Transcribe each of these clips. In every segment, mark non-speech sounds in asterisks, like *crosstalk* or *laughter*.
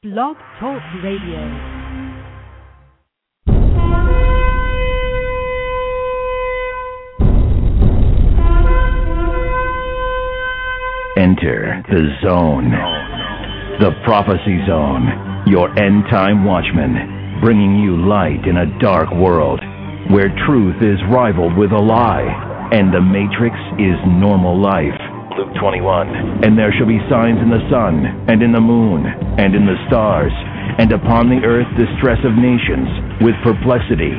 Blog Talk Radio. Enter the zone. The prophecy zone. Your end time watchman. Bringing you light in a dark world. Where truth is rivaled with a lie. And the matrix is normal life. Luke 21. And there shall be signs in the sun, and in the moon, and in the stars, and upon the earth distress of nations, with perplexity,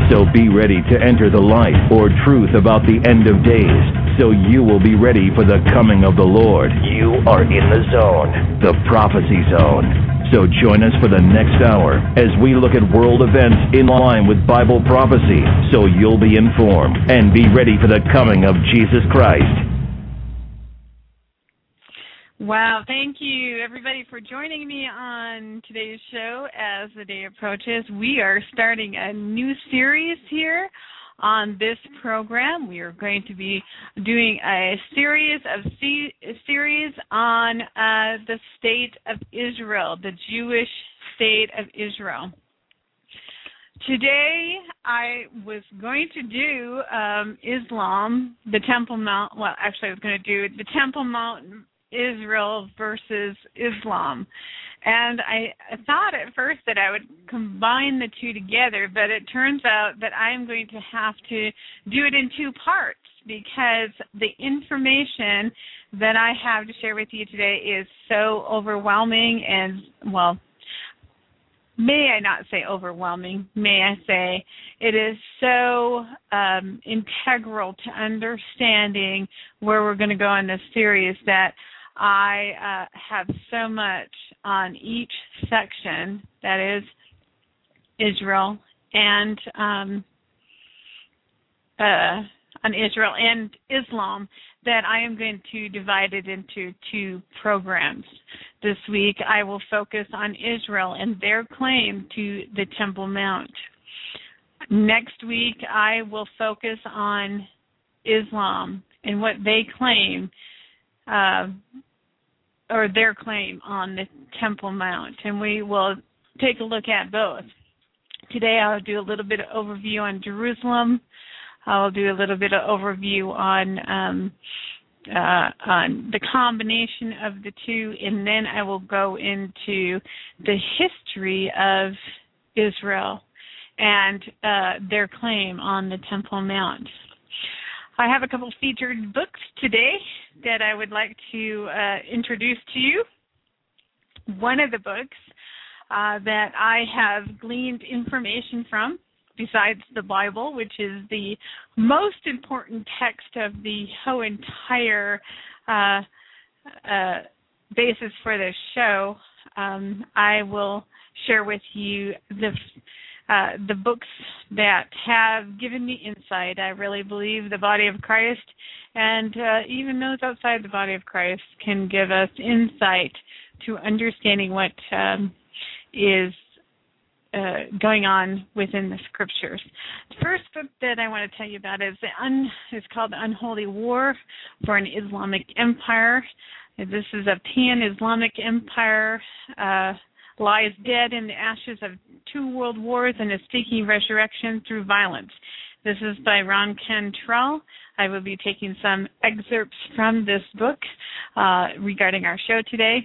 So be ready to enter the light or truth about the end of days, so you will be ready for the coming of the Lord. You are in the zone, the prophecy zone. So join us for the next hour as we look at world events in line with Bible prophecy, so you'll be informed and be ready for the coming of Jesus Christ. Wow, thank you everybody for joining me on today's show as the day approaches. We are starting a new series here on this program. We are going to be doing a series of se- series on uh, the state of Israel, the Jewish state of Israel. Today, I was going to do um, Islam, the Temple Mount. Well, actually, I was going to do the Temple Mount Israel versus Islam. And I, thought at first that I would combine the two together, but it turns out that I'm going to have to do it in two parts because the information that I have to share with you today is so overwhelming and, well, may I not say overwhelming, may I say it is so um, integral to understanding where we're going to go in this series that I uh, have so much on each section that is Israel and um, uh, on Israel and Islam that I am going to divide it into two programs. This week I will focus on Israel and their claim to the Temple Mount. Next week I will focus on Islam and what they claim uh, or their claim on the Temple Mount, and we will take a look at both. Today I'll do a little bit of overview on Jerusalem. I'll do a little bit of overview on um, uh, on the combination of the two, and then I will go into the history of Israel and uh, their claim on the Temple Mount. I have a couple featured books today that I would like to uh, introduce to you. One of the books uh, that I have gleaned information from, besides the Bible, which is the most important text of the whole entire uh, uh basis for this show, um, I will share with you the uh, the books that have given me insight. I really believe the body of Christ and uh, even those outside the body of Christ can give us insight to understanding what um, is uh, going on within the scriptures. The first book that I want to tell you about is un, is called Unholy War for an Islamic Empire. This is a pan-Islamic empire uh, lies dead in the ashes of two world wars and is seeking resurrection through violence. This is by Ron Cantrell. I will be taking some excerpts from this book uh, regarding our show today.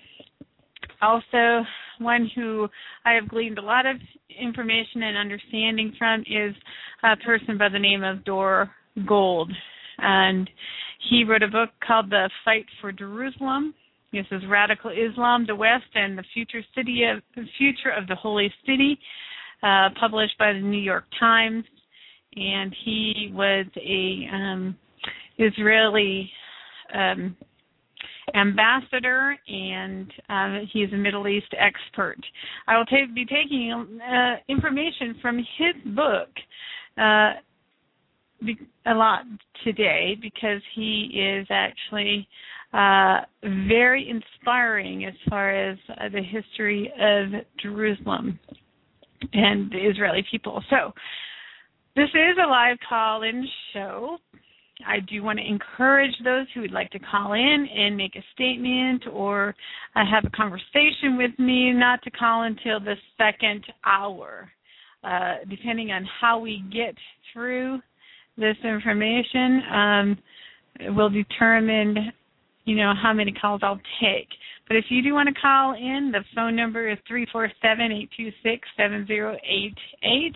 Also, one who I have gleaned a lot of information and understanding from is a person by the name of Dore Gold. And he wrote a book called The Fight for Jerusalem this is Radical Islam, the West, and the Future City of the Future of the Holy City, uh, published by the New York Times. And he was a um, Israeli um, ambassador, and uh, he is a Middle East expert. I will be taking uh, information from his book. Uh, a lot today because he is actually uh, very inspiring as far as uh, the history of Jerusalem and the Israeli people. So, this is a live call in show. I do want to encourage those who would like to call in and make a statement or uh, have a conversation with me not to call until the second hour. Uh, depending on how we get through this information, um, will determine, you know, how many calls I'll take. But if you do want to call in, the phone number is three four seven eight two six seven zero eight eight,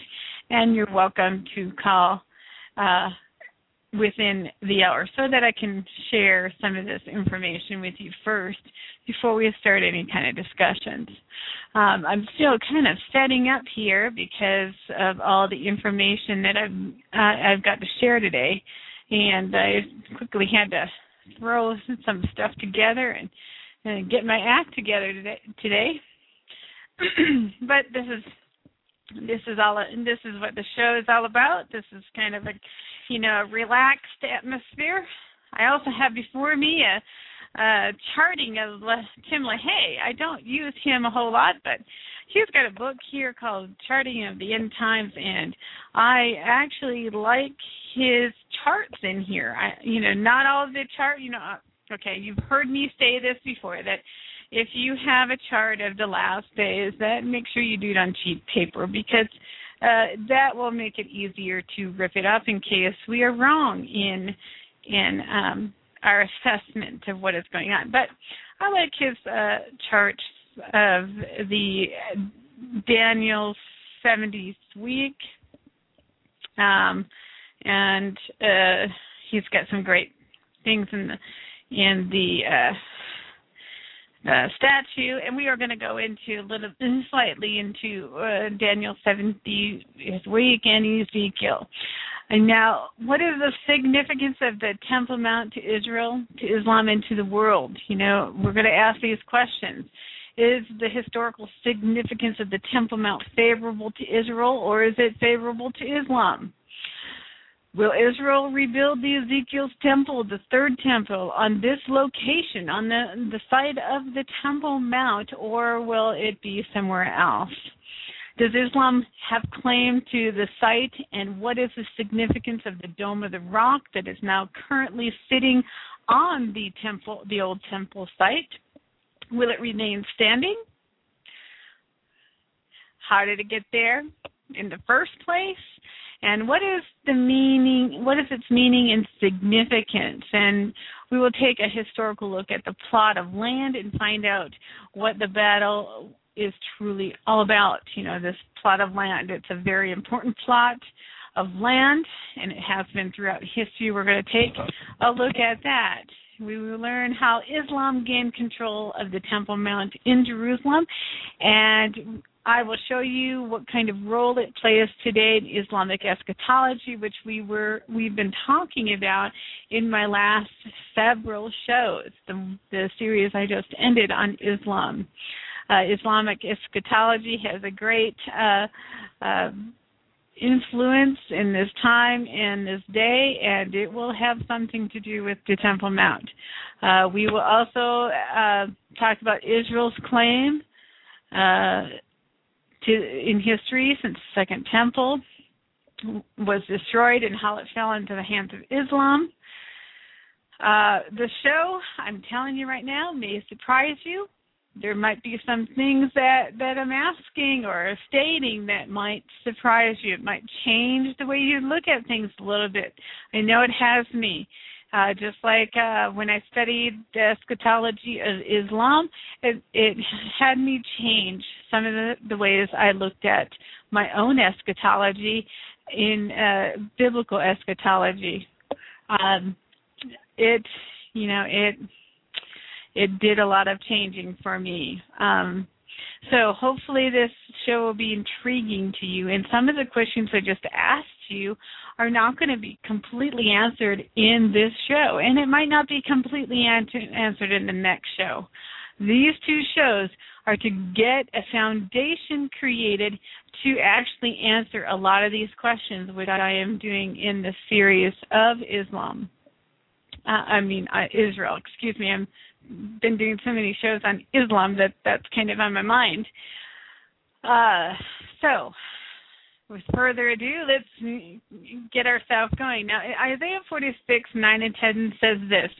and you're welcome to call. Uh, within the hour so that I can share some of this information with you first before we start any kind of discussions. Um, I'm still kind of setting up here because of all the information that I've uh, I've got to share today, and I quickly had to throw some stuff together and, and get my act together today. today. *clears throat* but this is this is all this is what the show is all about. This is kind of a you know relaxed atmosphere. I also have before me a, a charting of Le, Tim LaHaye. I don't use him a whole lot, but he's got a book here called Charting of the End Times, and I actually like his charts in here. I you know not all of the chart. You know, uh, okay, you've heard me say this before that if you have a chart of the last days, that make sure you do it on cheap paper because uh, that will make it easier to rip it up in case we are wrong in in um, our assessment of what is going on. But I like his uh, charts of the Daniel 70th week, um, and uh, he's got some great things in the in the uh, uh, statue, and we are going to go into a little slightly into uh, Daniel 70th week and Ezekiel. And now, what is the significance of the Temple Mount to Israel, to Islam, and to the world? You know, we're going to ask these questions. Is the historical significance of the Temple Mount favorable to Israel, or is it favorable to Islam? Will Israel rebuild the Ezekiel's temple, the third temple, on this location, on the, the site of the Temple Mount, or will it be somewhere else? Does Islam have claim to the site, and what is the significance of the Dome of the Rock that is now currently sitting on the temple, the old temple site? Will it remain standing? How did it get there in the first place? And what is the meaning what is its meaning and significance? And we will take a historical look at the plot of land and find out what the battle is truly all about. You know this plot of land it's a very important plot of land and it has been throughout history. We're going to take a look at that. We will learn how Islam gained control of the Temple Mount in Jerusalem and I will show you what kind of role it plays today in Islamic eschatology, which we were we've been talking about in my last several shows. The, the series I just ended on Islam, uh, Islamic eschatology has a great uh, uh, influence in this time and this day, and it will have something to do with the Temple Mount. Uh, we will also uh, talk about Israel's claim. To in history since the Second Temple was destroyed and how it fell into the hands of Islam. Uh, the show, I'm telling you right now, may surprise you. There might be some things that that I'm asking or stating that might surprise you. It might change the way you look at things a little bit. I know it has me. Uh, just like uh, when I studied the eschatology of Islam, it, it had me change some of the, the ways I looked at my own eschatology in uh, biblical eschatology. Um, it, you know, it it did a lot of changing for me. Um, so hopefully this show will be intriguing to you. And some of the questions I just asked you are not going to be completely answered in this show, and it might not be completely answered in the next show. These two shows are to get a foundation created to actually answer a lot of these questions, which I am doing in the series of Islam. Uh, I mean uh, Israel. Excuse me. I've been doing so many shows on Islam that that's kind of on my mind. Uh, so, with further ado, let's get ourselves going. Now, Isaiah 46, 9 and 10 says this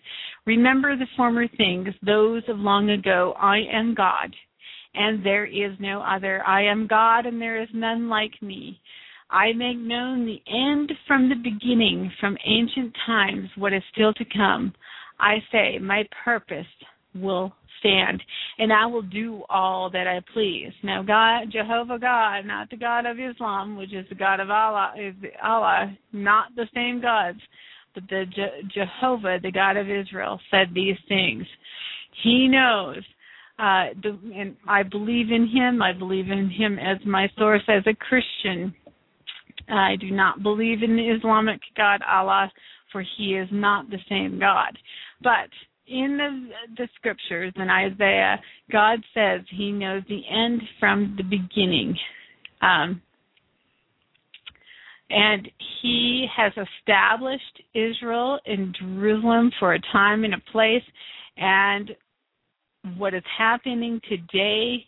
Remember the former things, those of long ago. I am God, and there is no other. I am God, and there is none like me. I make known the end from the beginning, from ancient times, what is still to come. I say, My purpose will stand, and I will do all that I please. Now, God, Jehovah God, not the God of Islam, which is the God of Allah, is Allah, not the same gods, but the Je- Jehovah, the God of Israel, said these things. He knows. Uh, the, and I believe in him. I believe in him as my source as a Christian. I do not believe in the Islamic God Allah, for he is not the same God. But in the, the scriptures in Isaiah, God says He knows the end from the beginning. Um, and He has established Israel in Jerusalem for a time and a place. And what is happening today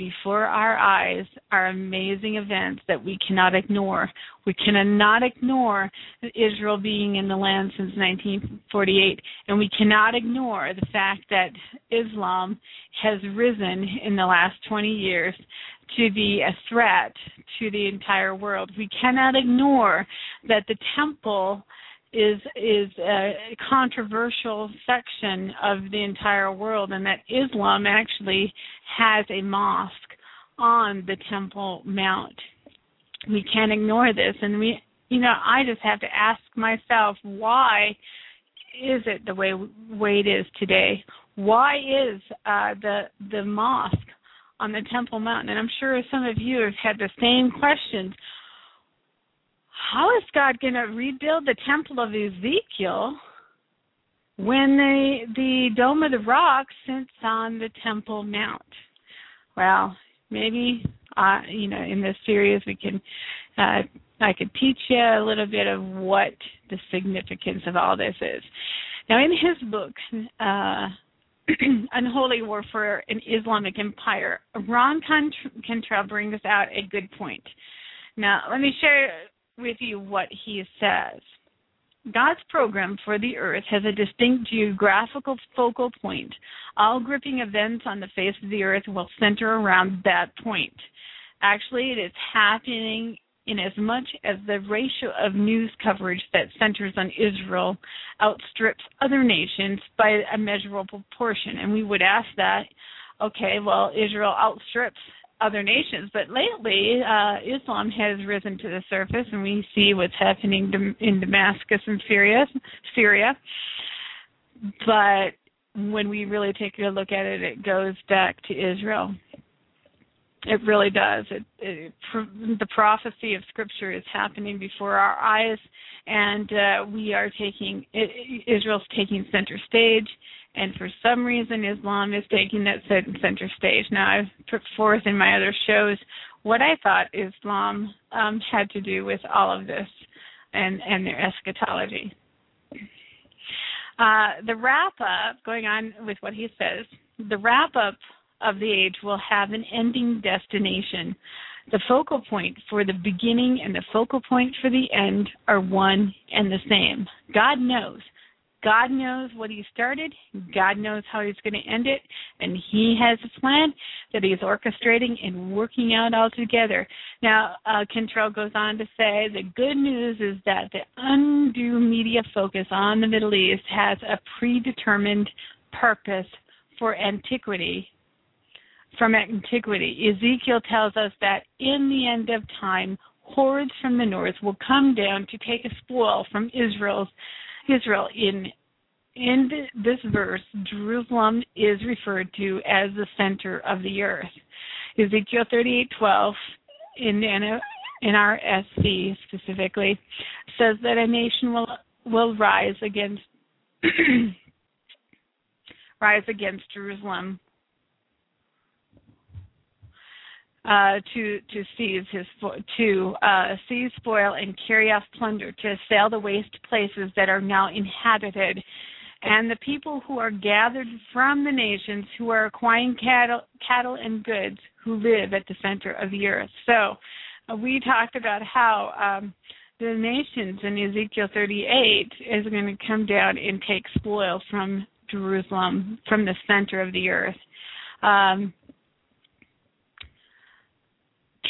before our eyes are amazing events that we cannot ignore. We cannot ignore Israel being in the land since 1948, and we cannot ignore the fact that Islam has risen in the last 20 years to be a threat to the entire world. We cannot ignore that the temple is is a controversial section of the entire world and that Islam actually has a mosque on the Temple Mount. We can't ignore this and we you know, I just have to ask myself why is it the way way it is today? Why is uh the the mosque on the Temple Mount? And I'm sure some of you have had the same questions how is God going to rebuild the temple of Ezekiel when the the dome of the rock sits on the temple mount? Well, maybe uh, you know in this series we can uh, I could teach you a little bit of what the significance of all this is. Now, in his book, uh, *clears throat* Unholy War for an Islamic Empire, Ron Cantrell brings out a good point. Now, let me share with you what he says. God's program for the earth has a distinct geographical focal point. All gripping events on the face of the earth will center around that point. Actually, it is happening in as much as the ratio of news coverage that centers on Israel outstrips other nations by a measurable proportion. And we would ask that, okay, well, Israel outstrips other nations. But lately, uh, Islam has risen to the surface, and we see what's happening in Damascus and Syria. Syria. But when we really take a look at it, it goes back to Israel. It really does. It, it, the prophecy of Scripture is happening before our eyes, and uh, we are taking Israel's taking center stage and for some reason Islam is taking that center stage. Now I've put forth in my other shows what I thought Islam um, had to do with all of this and and their eschatology. Uh, the wrap up, going on with what he says, the wrap up of the age will have an ending destination. The focal point for the beginning and the focal point for the end are one and the same. God knows God knows what He started. God knows how He's going to end it, and He has a plan that He's orchestrating and working out all together. Now, uh, Cantrell goes on to say the good news is that the undue media focus on the Middle East has a predetermined purpose for antiquity. From antiquity, Ezekiel tells us that in the end of time, hordes from the north will come down to take a spoil from Israel's Israel in in this verse, Jerusalem is referred to as the center of the earth. Ezekiel 38:12 in in our SC specifically says that a nation will will rise against *clears throat* rise against Jerusalem. Uh, to to seize his to uh, seize spoil and carry off plunder, to assail the waste places that are now inhabited, and the people who are gathered from the nations who are acquiring cattle, cattle and goods who live at the center of the earth. So, uh, we talked about how um, the nations in Ezekiel 38 is going to come down and take spoil from Jerusalem, from the center of the earth. Um,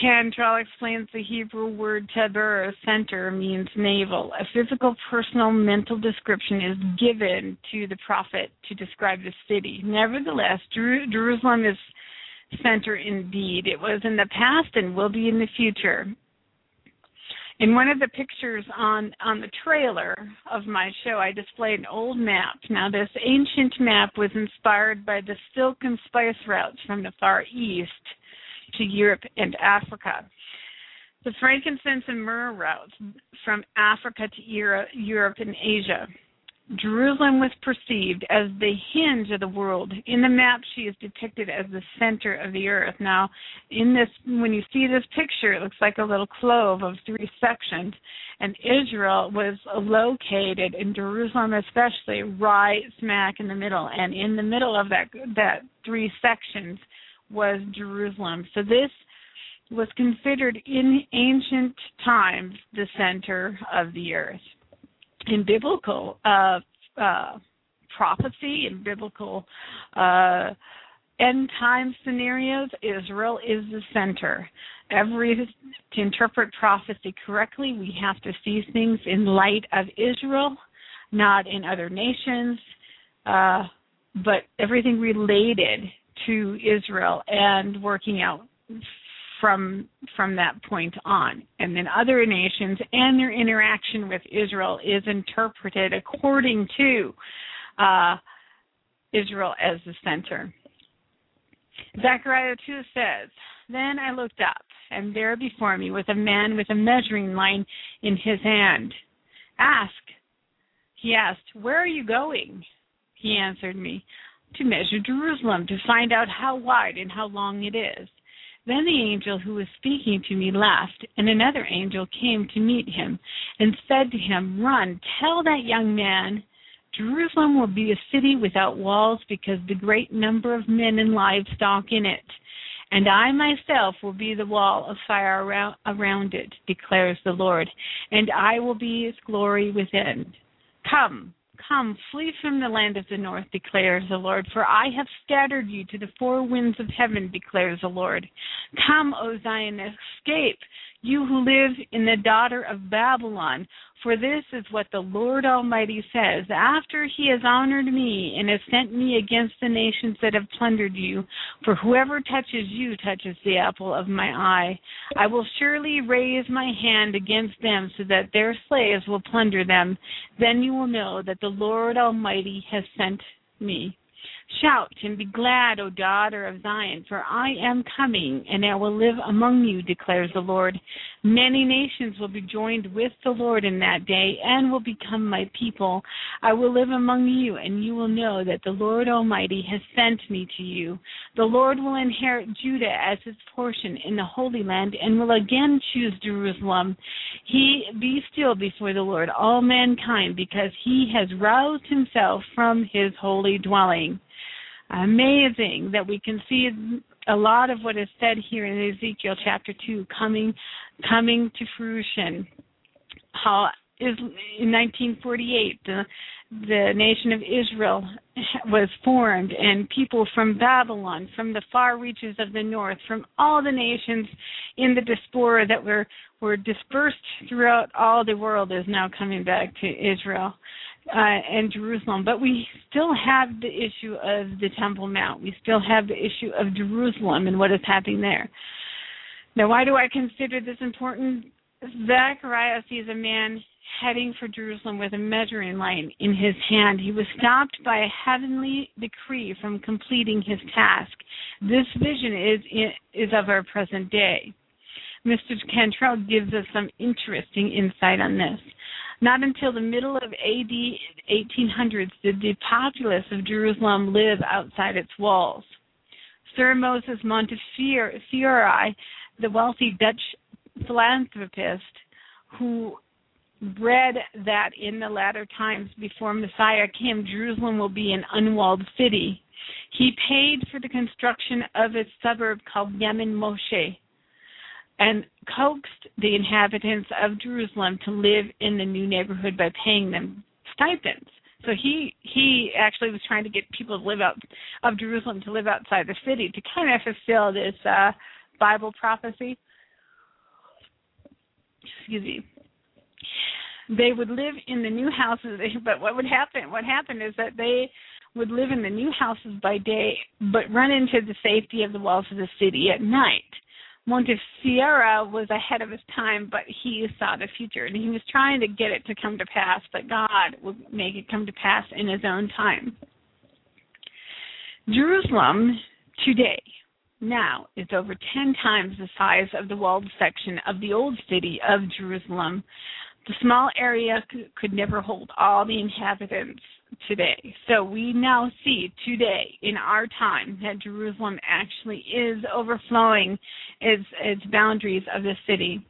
Cantrell explains the Hebrew word tabbur, center, means navel. A physical, personal, mental description is given to the prophet to describe the city. Nevertheless, Jer- Jerusalem is center indeed. It was in the past and will be in the future. In one of the pictures on on the trailer of my show, I displayed an old map. Now, this ancient map was inspired by the silk and spice routes from the Far East to Europe and Africa. The frankincense and myrrh routes from Africa to Europe and Asia. Jerusalem was perceived as the hinge of the world. In the map, she is depicted as the center of the earth. Now, in this, when you see this picture, it looks like a little clove of three sections, and Israel was located in Jerusalem, especially right smack in the middle. And in the middle of that that three sections was Jerusalem. So this was considered in ancient times the center of the earth. In biblical uh, uh, prophecy and biblical uh, end time scenarios, Israel is the center. Every to interpret prophecy correctly, we have to see things in light of Israel, not in other nations, uh, but everything related to Israel and working out from from that point on. And then other nations and their interaction with Israel is interpreted according to uh, Israel as the center. Zechariah 2 says, Then I looked up, and there before me was a man with a measuring line in his hand. Ask. He asked, Where are you going? He answered me, to measure Jerusalem to find out how wide and how long it is. Then the angel who was speaking to me left, and another angel came to meet him and said to him, Run, tell that young man, Jerusalem will be a city without walls because the great number of men and livestock in it. And I myself will be the wall of fire around, around it, declares the Lord, and I will be its glory within. Come, Come, flee from the land of the north, declares the Lord, for I have scattered you to the four winds of heaven, declares the Lord. Come, O Zion, escape, you who live in the daughter of Babylon. For this is what the Lord Almighty says After he has honored me and has sent me against the nations that have plundered you, for whoever touches you touches the apple of my eye, I will surely raise my hand against them so that their slaves will plunder them. Then you will know that the Lord Almighty has sent me. Shout and be glad, O daughter of Zion, for I am coming, and I will live among you, declares the Lord. Many nations will be joined with the Lord in that day, and will become my people. I will live among you, and you will know that the Lord Almighty has sent me to you. The Lord will inherit Judah as his portion in the Holy Land, and will again choose Jerusalem. He be still before the Lord, all mankind, because he has roused himself from his holy dwelling amazing that we can see a lot of what is said here in Ezekiel chapter 2 coming coming to fruition. How is in 1948 the the nation of Israel was formed and people from Babylon, from the far reaches of the north, from all the nations in the diaspora that were were dispersed throughout all the world is now coming back to Israel uh, and Jerusalem. But we still have the issue of the Temple Mount. We still have the issue of Jerusalem and what is happening there. Now, why do I consider this important? Zechariah sees a man heading for Jerusalem with a measuring line in his hand. He was stopped by a heavenly decree from completing his task. This vision is is of our present day. Mr. Cantrell gives us some interesting insight on this. Not until the middle of AD 1800s did the populace of Jerusalem live outside its walls. Sir Moses Montefiore, the wealthy Dutch philanthropist who read that in the latter times before Messiah came, Jerusalem will be an unwalled city. He paid for the construction of a suburb called Yemin Moshe and coaxed the inhabitants of Jerusalem to live in the new neighborhood by paying them stipends. So he he actually was trying to get people to live out of Jerusalem to live outside the city to kind of fulfill this uh Bible prophecy. Excuse me. They would live in the new houses, *laughs* but what would happen? What happened is that they would live in the new houses by day, but run into the safety of the walls of the city at night. Montefiore was ahead of his time, but he saw the future, and he was trying to get it to come to pass, but God would make it come to pass in his own time. Jerusalem today now is over 10 times the size of the walled section of the old city of Jerusalem. The small area could never hold all the inhabitants today. So we now see today in our time that Jerusalem actually is overflowing its its boundaries of the city.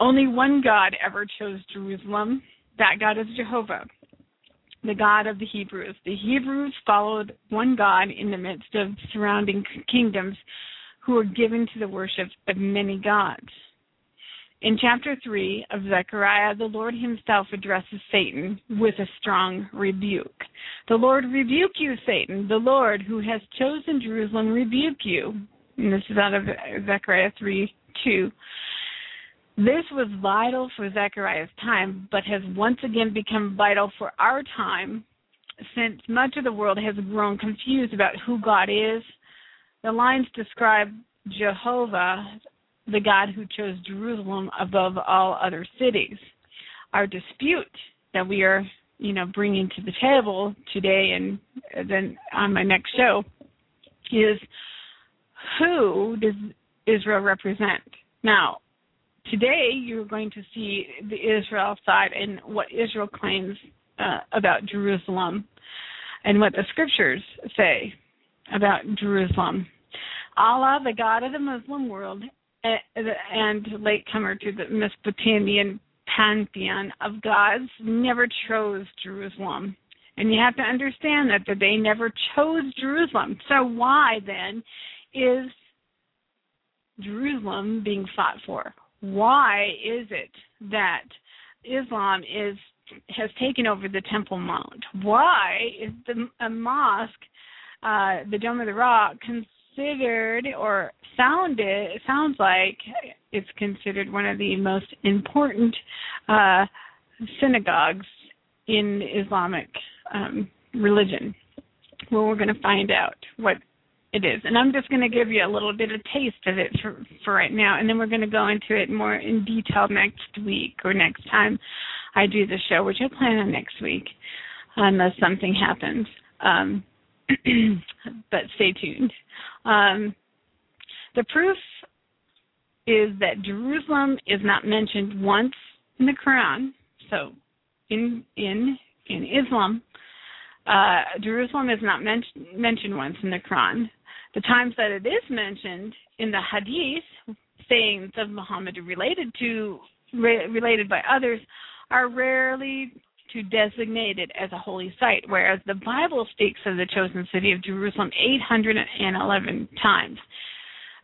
Only one God ever chose Jerusalem. That God is Jehovah, the God of the Hebrews. The Hebrews followed one God in the midst of surrounding kingdoms who were given to the worship of many gods. In chapter 3 of Zechariah, the Lord himself addresses Satan with a strong rebuke. The Lord rebuke you, Satan. The Lord who has chosen Jerusalem rebuke you. And this is out of Zechariah 3 2. This was vital for Zechariah's time, but has once again become vital for our time since much of the world has grown confused about who God is. The lines describe Jehovah the God who chose Jerusalem above all other cities. Our dispute that we are, you know, bringing to the table today and then on my next show is who does Israel represent? Now, today you're going to see the Israel side and what Israel claims uh, about Jerusalem and what the scriptures say about Jerusalem. Allah, the God of the Muslim world, and latecomer to the Mesopotamian pantheon of gods, never chose Jerusalem. And you have to understand that, that they never chose Jerusalem. So why then is Jerusalem being fought for? Why is it that Islam is has taken over the Temple Mount? Why is the a mosque, uh, the Dome of the Rock, considered or sounded sounds like it's considered one of the most important uh, synagogues in Islamic um, religion. Well, we're going to find out what it is, and I'm just going to give you a little bit of taste of it for for right now, and then we're going to go into it more in detail next week or next time I do the show, which I plan on next week, unless something happens. Um, *clears throat* but stay tuned. Um, the proof is that Jerusalem is not mentioned once in the Quran. So, in in in Islam, uh, Jerusalem is not men- mentioned once in the Quran. The times that it is mentioned in the Hadith, sayings of Muhammad related to re- related by others, are rarely to designate it as a holy site, whereas the Bible speaks of the chosen city of Jerusalem 811 times.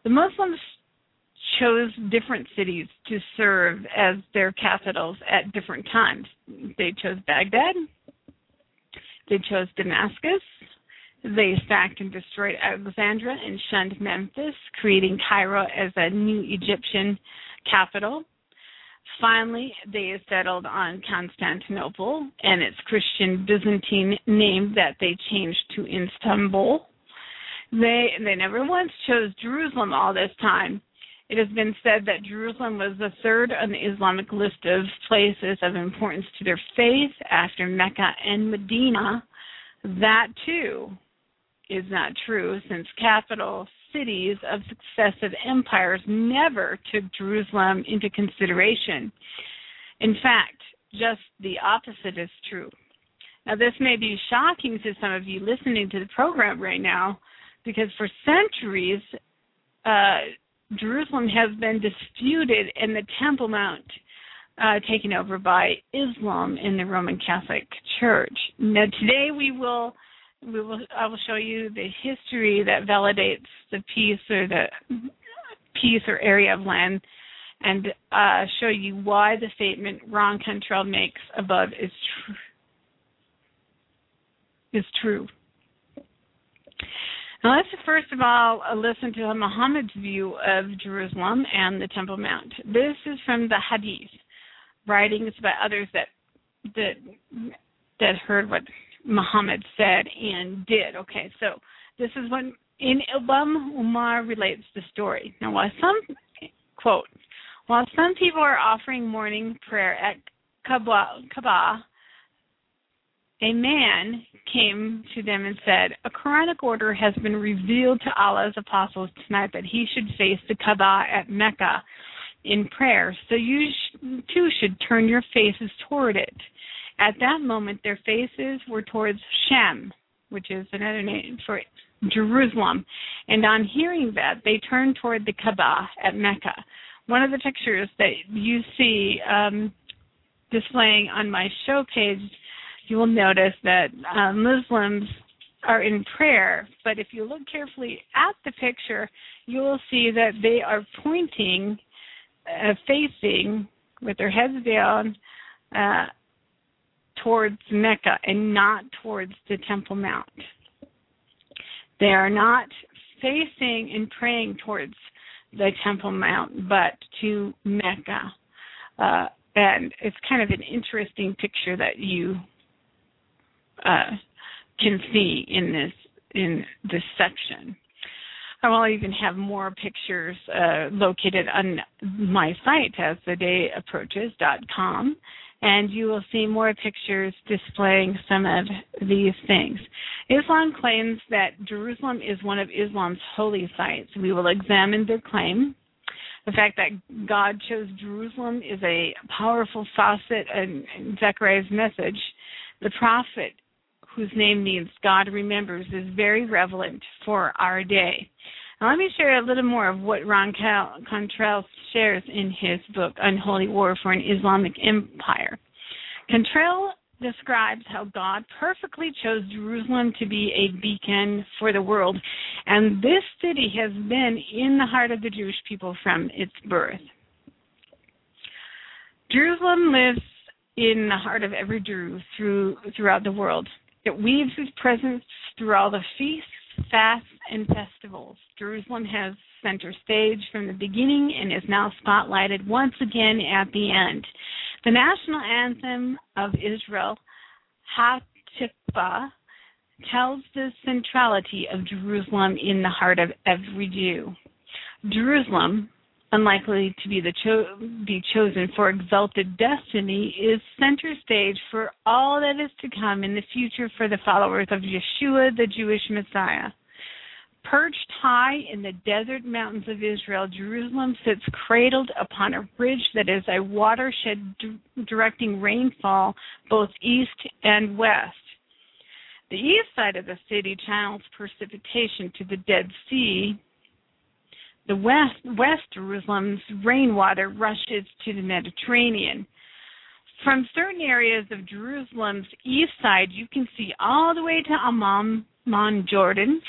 The Muslims chose different cities to serve as their capitals at different times. They chose Baghdad, they chose Damascus, they sacked and destroyed Alexandria and shunned Memphis, creating Cairo as a new Egyptian capital. Finally, they settled on Constantinople and its Christian Byzantine name that they changed to Istanbul. They they never once chose Jerusalem all this time. It has been said that Jerusalem was the third on the Islamic list of places of importance to their faith after Mecca and Medina. That too is not true since capital cities of successive empires never took Jerusalem into consideration. In fact, just the opposite is true. Now, this may be shocking to some of you listening to the program right now because for centuries, uh, Jerusalem has been disputed and the Temple Mount uh, taken over by Islam in the Roman Catholic Church. Now, today we will we will I will show you the history that validates the piece or the piece or area of land and uh, show you why the statement Ron Cantrell makes above is true is true. Now let's first of all uh, listen to Muhammad's view of Jerusalem and the Temple Mount. This is from the Hadith, writings by others that that that heard what Muhammad said and did. Okay, so this is when in Ibn Umar relates the story. Now, while some quote, while some people are offering morning prayer at Kaaba, Kaaba a man came to them and said, A Quranic order has been revealed to Allah's apostles tonight that he should face the Kaaba at Mecca in prayer. So you sh- too should turn your faces toward it. At that moment, their faces were towards Shem, which is another name for Jerusalem. And on hearing that, they turned toward the Kaaba at Mecca. One of the pictures that you see um, displaying on my show page you will notice that uh, Muslims are in prayer, but if you look carefully at the picture, you will see that they are pointing, uh, facing with their heads down uh, towards Mecca and not towards the Temple Mount. They are not facing and praying towards the Temple Mount, but to Mecca. Uh, and it's kind of an interesting picture that you uh, can see in this in this section. I will even have more pictures uh, located on my site as the day approaches.com, and you will see more pictures displaying some of these things. Islam claims that Jerusalem is one of Islam's holy sites. We will examine their claim. The fact that God chose Jerusalem is a powerful facet in Zechariah's message. The prophet whose name means God remembers, is very relevant for our day. Now, let me share a little more of what Ron Cantrell shares in his book, Unholy War for an Islamic Empire. Cantrell describes how God perfectly chose Jerusalem to be a beacon for the world, and this city has been in the heart of the Jewish people from its birth. Jerusalem lives in the heart of every Jew through throughout the world. It weaves its presence through all the feasts, fasts, and festivals. Jerusalem has center stage from the beginning and is now spotlighted once again at the end. The national anthem of Israel, Hatikvah, tells the centrality of Jerusalem in the heart of every Jew. Jerusalem, unlikely to be the cho- be chosen for exalted destiny is center stage for all that is to come in the future for the followers of Yeshua the Jewish Messiah. Perched high in the desert mountains of Israel, Jerusalem sits cradled upon a ridge that is a watershed directing rainfall both east and west. The east side of the city channels precipitation to the Dead Sea, the west, West Jerusalem's rainwater rushes to the Mediterranean. From certain areas of Jerusalem's east side, you can see all the way to Amman, Jordan.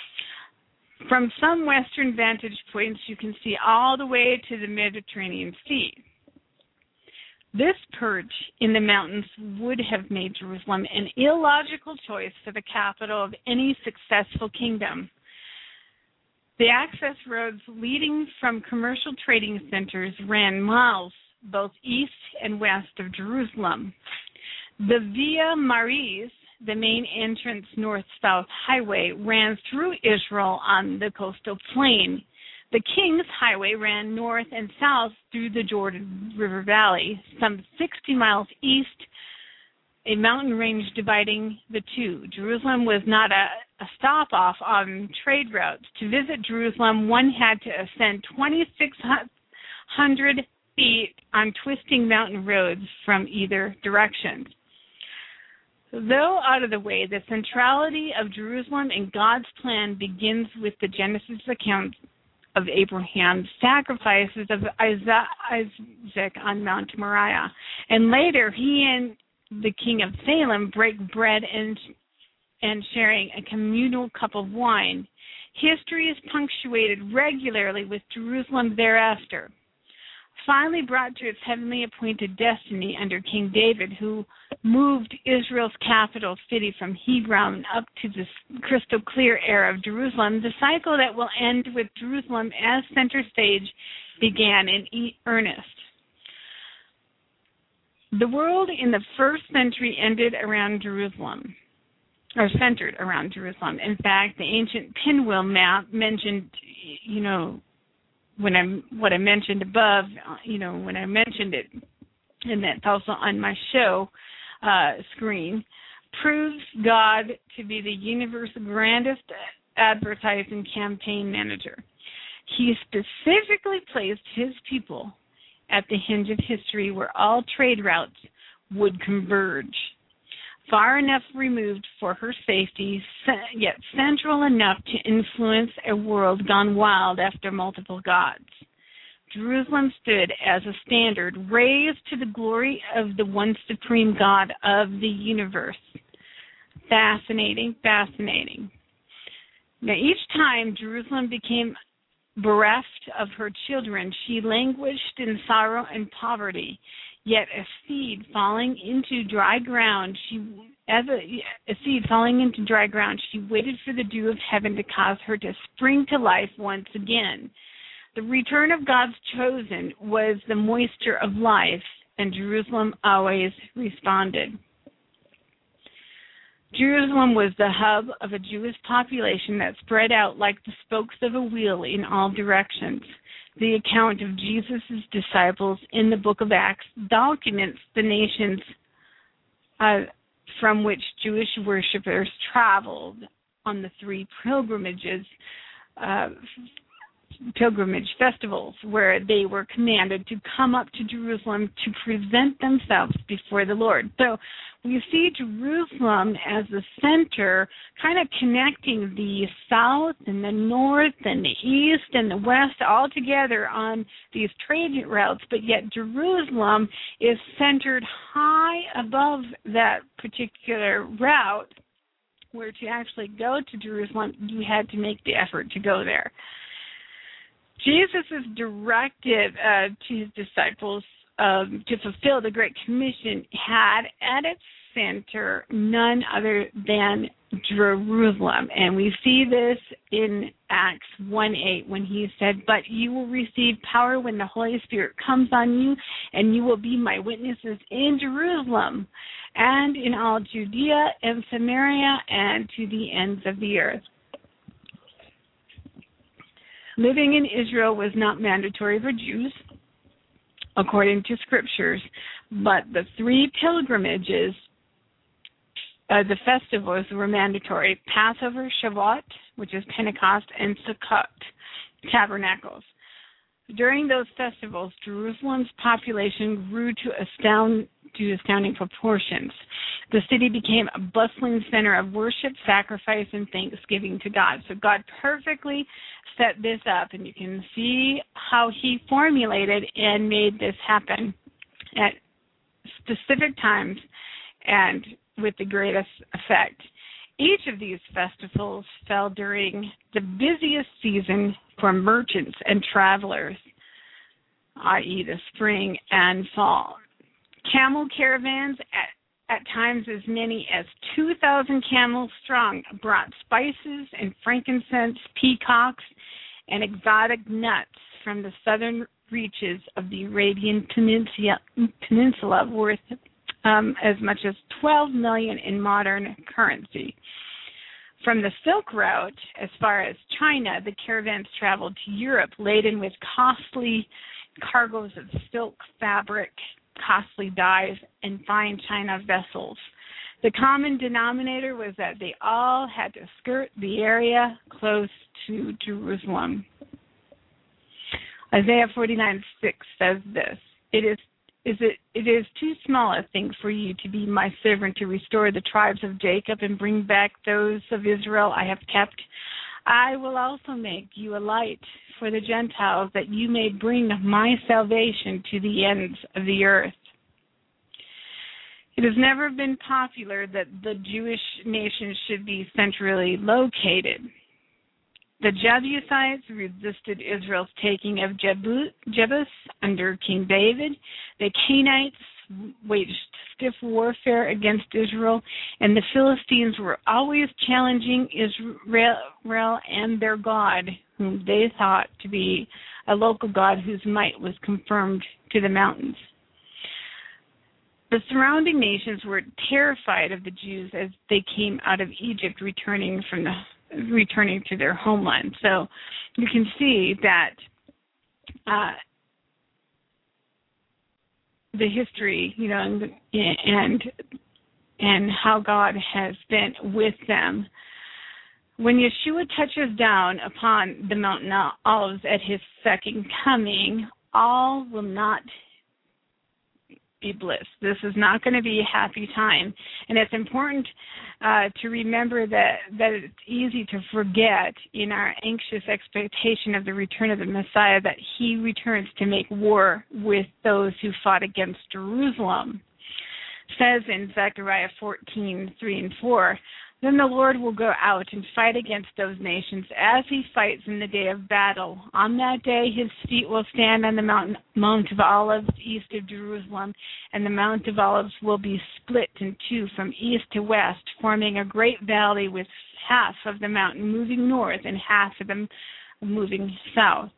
From some western vantage points, you can see all the way to the Mediterranean Sea. This perch in the mountains would have made Jerusalem an illogical choice for the capital of any successful kingdom. The access roads leading from commercial trading centers ran miles both east and west of Jerusalem. The Via Maris, the main entrance north south highway, ran through Israel on the coastal plain. The King's Highway ran north and south through the Jordan River Valley, some 60 miles east a mountain range dividing the two. Jerusalem was not a, a stop off on trade routes. To visit Jerusalem, one had to ascend 2,600 feet on twisting mountain roads from either direction. Though out of the way, the centrality of Jerusalem in God's plan begins with the Genesis account of Abraham's sacrifices of Isaac on Mount Moriah. And later, he and the king of Salem break bread and and sharing a communal cup of wine. History is punctuated regularly with Jerusalem thereafter finally brought to its heavenly appointed destiny under King David, who moved Israel's capital city from Hebron up to the crystal clear air of Jerusalem, the cycle that will end with Jerusalem as center stage began in earnest. The world in the first century ended around Jerusalem, or centered around Jerusalem. In fact, the ancient pinwheel map mentioned, you know, when I what I mentioned above, you know, when I mentioned it, and that's also on my show uh, screen, proves God to be the universe's grandest advertising campaign manager. He specifically placed his people at the hinge of history where all trade routes would converge far enough removed for her safety, yet central enough to influence a world gone wild after multiple gods. Jerusalem stood as a standard raised to the glory of the one supreme God of the universe. Fascinating, fascinating. Now, each time Jerusalem became bereft of her children, she languished in sorrow and poverty. Yet a seed falling into dry ground, she as a, a seed falling into dry ground, she waited for the dew of heaven to cause her to spring to life once again. The return of God's chosen was the moisture of life, and Jerusalem always responded. Jerusalem was the hub of a Jewish population that spread out like the spokes of a wheel in all directions. The account of Jesus' disciples in the book of Acts documents the nations uh, from which Jewish worshippers traveled on the three pilgrimages, uh, pilgrimage festivals, where they were commanded to come up to Jerusalem to present themselves before the Lord. So we see Jerusalem as the center, kind of connecting the south and the north and the east and the west all together on these trade routes, but yet Jerusalem is centered high above that particular route. Where to actually go to Jerusalem, you had to make the effort to go there. Jesus' directive uh, to his disciples um, to fulfill the Great Commission had at its center none other than Jerusalem. And we see this in Acts 1 8 when he said, But you will receive power when the Holy Spirit comes on you, and you will be my witnesses in Jerusalem and in all Judea and Samaria and to the ends of the earth. Living in Israel was not mandatory for Jews according to scriptures, but the three pilgrimages, uh, the festivals were mandatory Passover, Shavuot, which is Pentecost, and Sukkot, tabernacles. During those festivals, Jerusalem's population grew to astound to astounding proportions. The city became a bustling center of worship, sacrifice, and thanksgiving to God. So God perfectly set this up, and you can see how He formulated and made this happen at specific times and with the greatest effect. Each of these festivals fell during the busiest season for merchants and travelers, i.e., the spring and fall. Camel caravans at at times as many as 2,000 camels strong, brought spices and frankincense, peacocks, and exotic nuts from the southern reaches of the Arabian Peninsula, peninsula worth um, as much as 12 million in modern currency. From the Silk Route, as far as China, the caravans traveled to Europe laden with costly cargoes of silk, fabric, costly dyes, and fine china vessels. The common denominator was that they all had to skirt the area close to Jerusalem. Isaiah 49 6 says this It is is it it is too small a thing for you to be my servant to restore the tribes of Jacob and bring back those of Israel I have kept. I will also make you a light for the Gentiles that you may bring my salvation to the ends of the earth. It has never been popular that the Jewish nation should be centrally located. The Jebusites resisted Israel's taking of Jebus under King David. The Canaanites waged stiff warfare against Israel, and the Philistines were always challenging Israel and their God, whom they thought to be a local God whose might was confirmed to the mountains. The surrounding nations were terrified of the Jews as they came out of Egypt returning from the returning to their homeland. So you can see that uh, the history, you know, and, and and how God has been with them. When Yeshua touches down upon the mountain Olives at his second coming, all will not be bliss. This is not going to be a happy time, and it's important uh, to remember that that it's easy to forget in our anxious expectation of the return of the Messiah that He returns to make war with those who fought against Jerusalem. It says in Zechariah 14, 3 and 4, then the Lord will go out and fight against those nations as he fights in the day of battle. On that day, his feet will stand on the mountain, Mount of Olives east of Jerusalem, and the Mount of Olives will be split in two from east to west, forming a great valley with half of the mountain moving north and half of them moving south.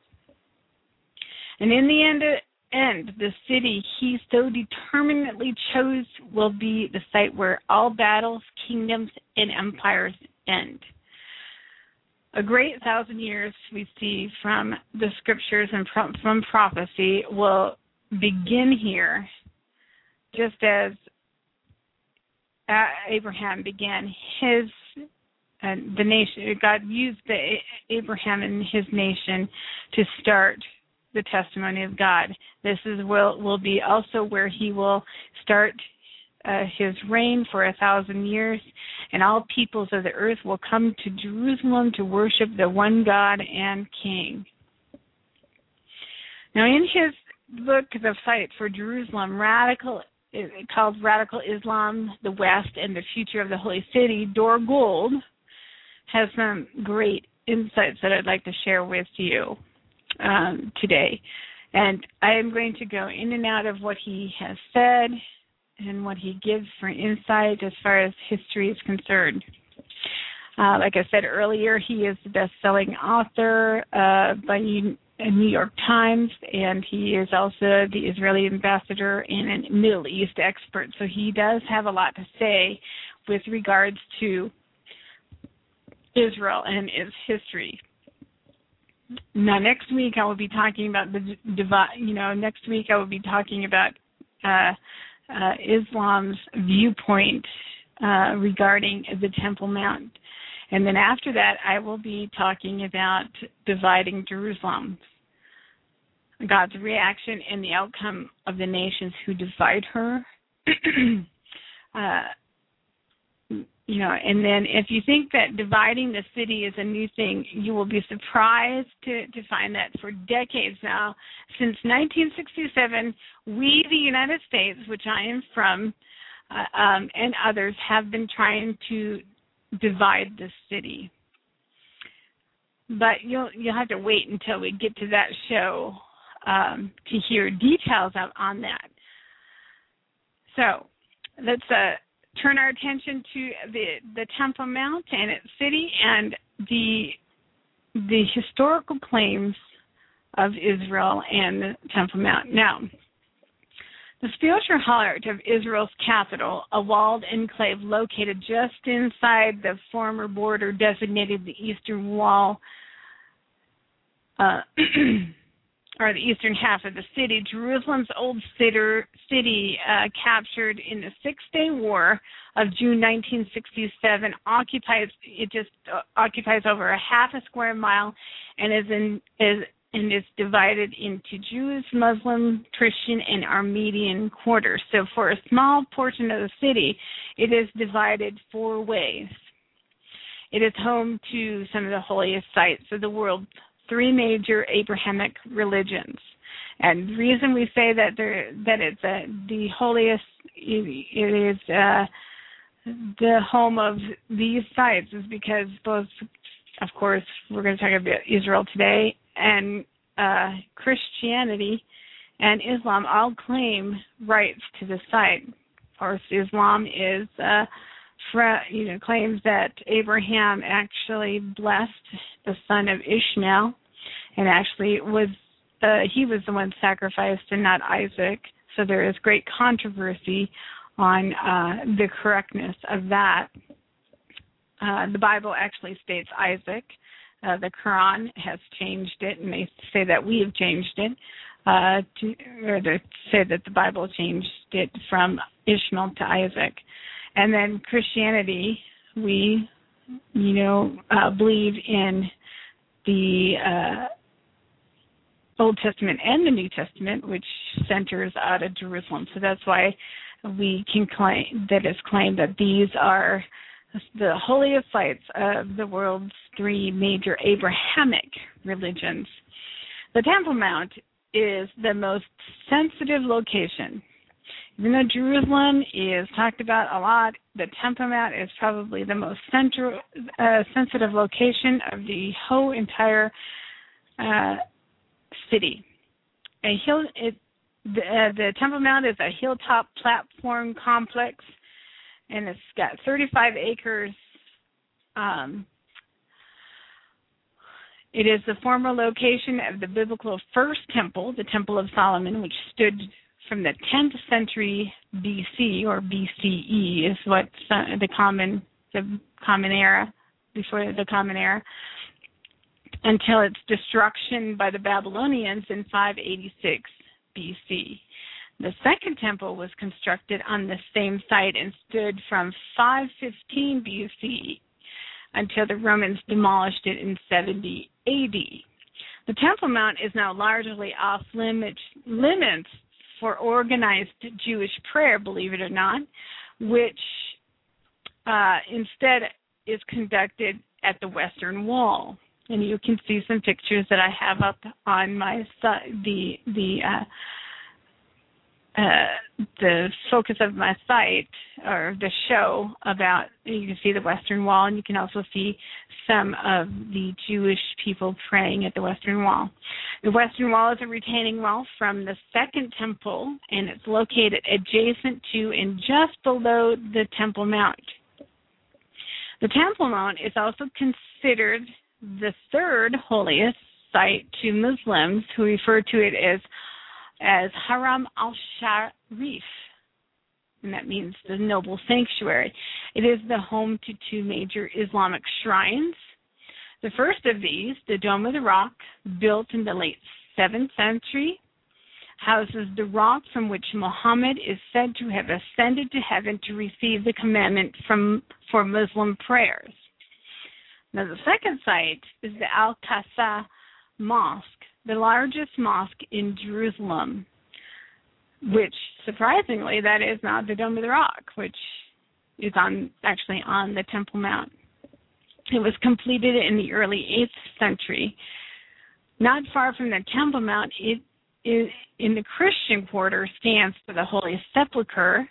And in the end, end, the city he so determinedly chose will be the site where all battles, kingdoms, and empires end. A great thousand years we see from the scriptures and from prophecy will begin here, just as Abraham began his uh, the nation. God used the Abraham and his nation to start the testimony of God. This is will will be also where he will start uh, his reign for a thousand years, and all peoples of the earth will come to Jerusalem to worship the one God and King. Now, in his book, The Fight for Jerusalem, radical called Radical Islam, the West, and the Future of the Holy City, Dore Gold has some great insights that I'd like to share with you um, today. And I am going to go in and out of what he has said and what he gives for insight as far as history is concerned. Uh, like I said earlier, he is the best-selling author uh, by New York Times, and he is also the Israeli ambassador and a Middle East expert. So he does have a lot to say with regards to Israel and its history. Now, next week I will be talking about the divide. You know, next week I will be talking about uh, uh, Islam's viewpoint uh, regarding the Temple Mount, and then after that I will be talking about dividing Jerusalem, God's reaction and the outcome of the nations who divide her. *clears throat* you know and then if you think that dividing the city is a new thing you will be surprised to to find that for decades now. Since 1967 we the united states which i am from uh, um, and others have been trying to divide the city. But you'll you'll have to wait until we get to that show um, to hear details of, on that. So let's uh turn our attention to the the Temple Mount and its city and the the historical claims of Israel and the Temple Mount. Now, the spiritual heart of Israel's capital, a walled enclave located just inside the former border designated the Eastern Wall, uh, *clears throat* or the eastern half of the city, Jerusalem's old city, uh, captured in the Six Day War of June 1967, occupies it just uh, occupies over a half a square mile, and is in is and is divided into Jews, Muslim, Christian, and Armenian quarters. So for a small portion of the city, it is divided four ways. It is home to some of the holiest sites of the world, three major Abrahamic religions. And the reason we say that there that it's uh, the holiest, it is uh, the home of these sites, is because both, of course, we're going to talk about Israel today, and uh, Christianity and Islam all claim rights to the site. Of course, Islam is uh, you know claims that Abraham actually blessed the son of Ishmael, and actually was uh, he was the one sacrificed and not Isaac. So there is great controversy on uh, the correctness of that. Uh, the Bible actually states Isaac. Uh, the Quran has changed it, and they say that we have changed it, uh, to, or they say that the Bible changed it from Ishmael to Isaac. And then Christianity, we, you know, uh, believe in the uh, Old Testament and the New Testament, which centers out of Jerusalem. So that's why we can claim that it's claimed that these are the holiest sites of the world's three major Abrahamic religions. The Temple Mount is the most sensitive location even though Jerusalem is talked about a lot, the Temple Mount is probably the most central, uh, sensitive location of the whole entire uh, city. A hill, it, the, uh, the Temple Mount is a hilltop platform complex, and it's got 35 acres. Um, it is the former location of the biblical first temple, the Temple of Solomon, which stood from the 10th century BC or BCE is what the common the common era before the common era until its destruction by the Babylonians in 586 BC. The second temple was constructed on the same site and stood from 515 BC until the Romans demolished it in 70 AD. The Temple Mount is now largely off limits, limits for organized Jewish prayer, believe it or not, which uh, instead is conducted at the Western Wall. And you can see some pictures that I have up on my the the uh, uh, the focus of my site or the show about you can see the Western Wall and you can also see some of the Jewish people praying at the Western Wall. The Western Wall is a retaining wall from the Second Temple and it's located adjacent to and just below the Temple Mount. The Temple Mount is also considered the third holiest site to Muslims who refer to it as as Haram al Sharif, and that means the noble sanctuary. It is the home to two major Islamic shrines. The first of these, the Dome of the Rock, built in the late 7th century, houses the rock from which Muhammad is said to have ascended to heaven to receive the commandment from for Muslim prayers. Now the second site is the Al-Aqsa Mosque, the largest mosque in Jerusalem, which surprisingly that is not the Dome of the Rock, which is on actually on the Temple Mount. It was completed in the early 8th century. Not far from the Temple Mount, it is in the Christian quarter stands for the Holy Sepulchre.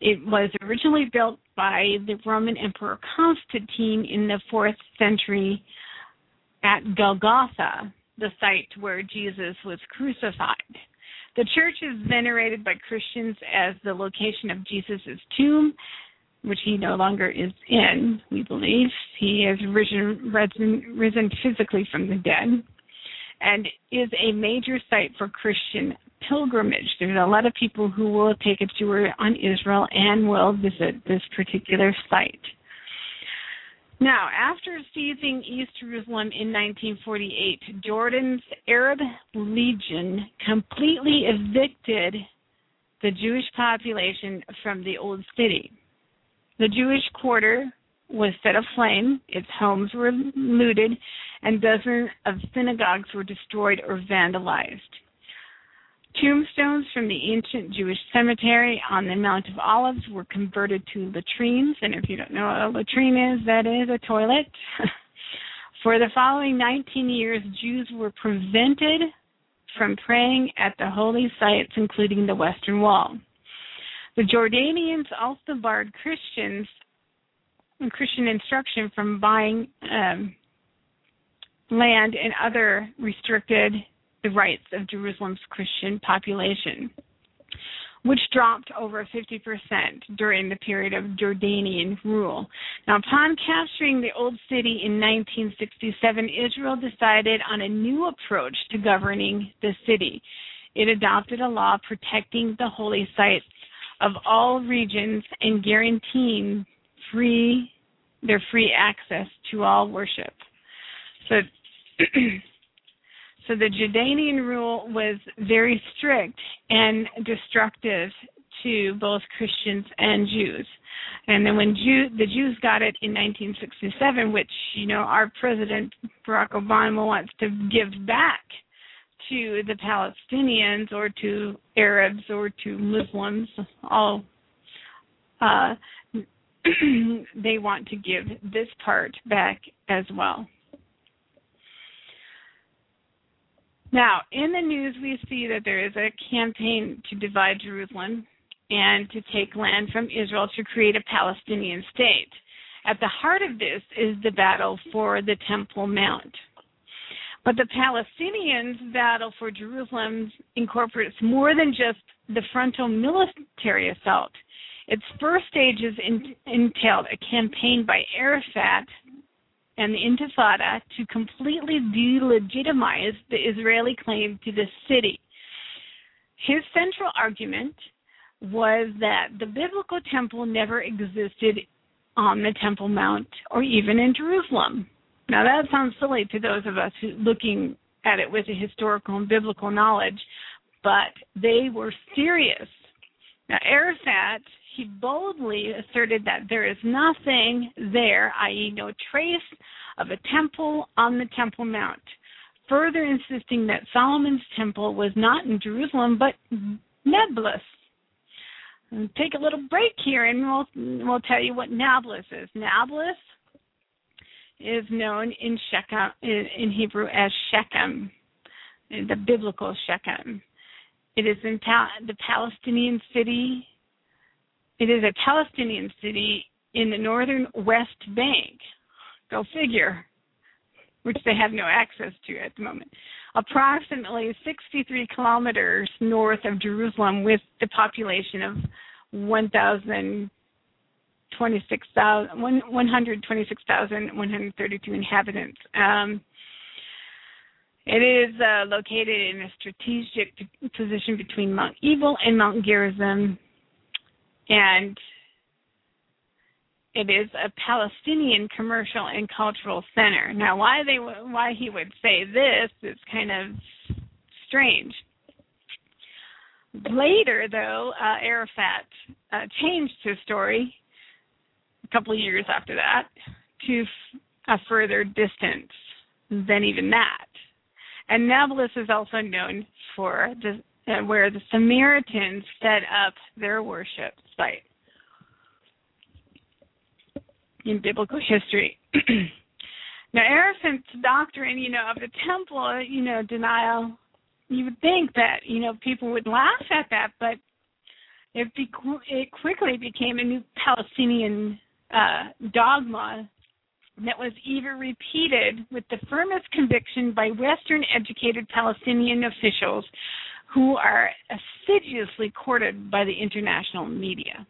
It was originally built by the Roman Emperor Constantine in the 4th century at Golgotha the site where Jesus was crucified. The church is venerated by Christians as the location of Jesus' tomb, which he no longer is in, we believe. He has risen, risen, risen physically from the dead and is a major site for Christian pilgrimage. There's a lot of people who will take a tour on Israel and will visit this particular site. Now, after seizing East Jerusalem in 1948, Jordan's Arab Legion completely evicted the Jewish population from the old city. The Jewish quarter was set aflame, its homes were looted, and dozens of synagogues were destroyed or vandalized. Tombstones from the ancient Jewish cemetery on the Mount of Olives were converted to latrines, and if you don't know what a latrine is, that is a toilet. *laughs* For the following 19 years, Jews were prevented from praying at the holy sites, including the Western Wall. The Jordanians also barred Christians and Christian instruction from buying um, land and other restricted the rights of Jerusalem's Christian population, which dropped over 50% during the period of Jordanian rule. Now, upon capturing the Old City in 1967, Israel decided on a new approach to governing the city. It adopted a law protecting the holy sites of all regions and guaranteeing free their free access to all worship. So *clears throat* so the Jordanian rule was very strict and destructive to both Christians and Jews. And then when Jew, the Jews got it in 1967, which you know our president Barack Obama wants to give back to the Palestinians or to Arabs or to Muslims, all uh, *clears throat* they want to give this part back as well. Now, in the news, we see that there is a campaign to divide Jerusalem and to take land from Israel to create a Palestinian state. At the heart of this is the battle for the Temple Mount. But the Palestinians' battle for Jerusalem incorporates more than just the frontal military assault. Its first stages entailed a campaign by Arafat and the Intifada to completely delegitimize the Israeli claim to the city. His central argument was that the biblical temple never existed on the Temple Mount or even in Jerusalem. Now that sounds silly to those of us who looking at it with a historical and biblical knowledge, but they were serious. Now Arafat he boldly asserted that there is nothing there, i.e., no trace of a temple on the Temple Mount, further insisting that Solomon's temple was not in Jerusalem but Nablus. take a little break here and we'll, we'll tell you what Nablus is. Nablus is known in Shechem, in Hebrew as Shechem, the biblical Shechem. It is in ta- the Palestinian city it is a Palestinian city in the northern West Bank. Go figure, which they have no access to at the moment. Approximately 63 kilometers north of Jerusalem, with the population of 126,132 inhabitants. Um, it is uh, located in a strategic position between Mount Ebal and Mount Gerizim and it is a Palestinian commercial and cultural center. Now, why they why he would say this is kind of strange. Later, though, uh, Arafat uh, changed his story a couple of years after that to a further distance than even that. And Nablus is also known for the, uh, where the Samaritans set up their worship site in biblical history. *clears throat* now, Arafat's doctrine, you know, of the temple, you know, denial, you would think that, you know, people would laugh at that, but it, be- it quickly became a new Palestinian uh, dogma that was even repeated with the firmest conviction by Western educated Palestinian officials who are assiduously courted by the international media.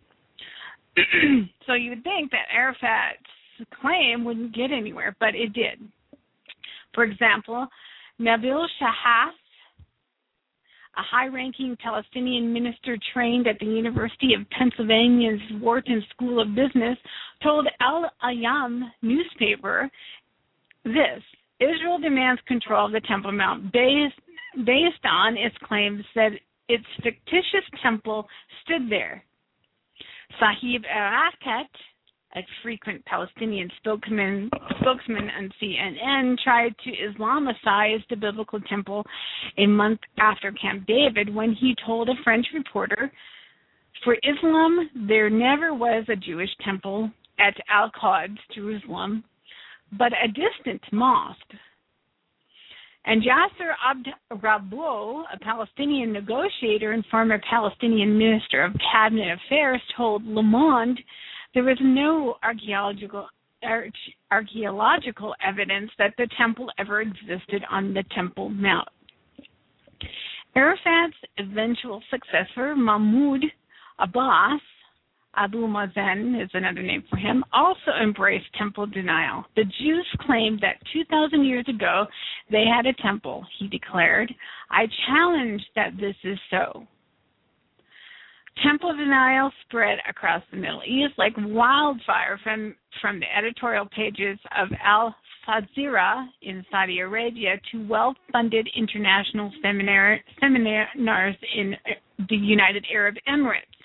*clears throat* so you would think that Arafat's claim wouldn't get anywhere, but it did. For example, Nabil Shaath, a high ranking Palestinian minister trained at the University of Pennsylvania's Wharton School of Business, told Al Ayam newspaper this Israel demands control of the Temple Mount based based on its claims that its fictitious temple stood there. Saeb Erekat, a frequent Palestinian spokesman, spokesman on CNN, tried to Islamicize the biblical temple a month after Camp David when he told a French reporter, For Islam, there never was a Jewish temple at Al Quds, Jerusalem, but a distant mosque. And Yasser Abd Rabbo, a Palestinian negotiator and former Palestinian Minister of Cabinet Affairs, told Le Monde there was no archaeological archaeological evidence that the temple ever existed on the Temple Mount. Arafat's eventual successor, Mahmoud Abbas, Abu Mazen is another name for him, also embraced temple denial. The Jews claimed that 2,000 years ago they had a temple, he declared. I challenge that this is so. Temple denial spread across the Middle East like wildfire from, from the editorial pages of Al Jazeera in Saudi Arabia to well funded international seminar, seminars in the United Arab Emirates.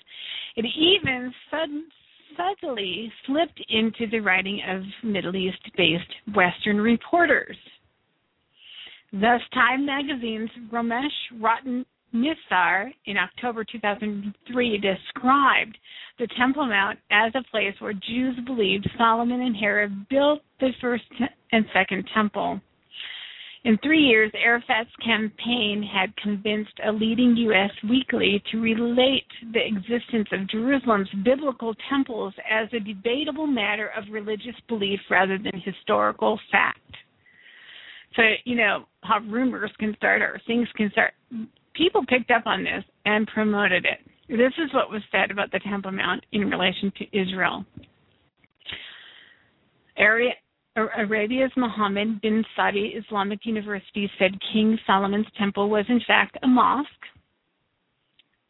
It even subtly slipped into the writing of Middle East based Western reporters. Thus, Time magazine's Ramesh Rotten Nissar in October 2003 described the Temple Mount as a place where Jews believed Solomon and Herod built the first and second temple. In three years, Arafat's campaign had convinced a leading U.S. weekly to relate the existence of Jerusalem's biblical temples as a debatable matter of religious belief rather than historical fact. So, you know, how rumors can start or things can start. People picked up on this and promoted it. This is what was said about the Temple Mount in relation to Israel. Area, Arabia's Mohammed bin Saudi Islamic University said King Solomon's temple was in fact a mosque.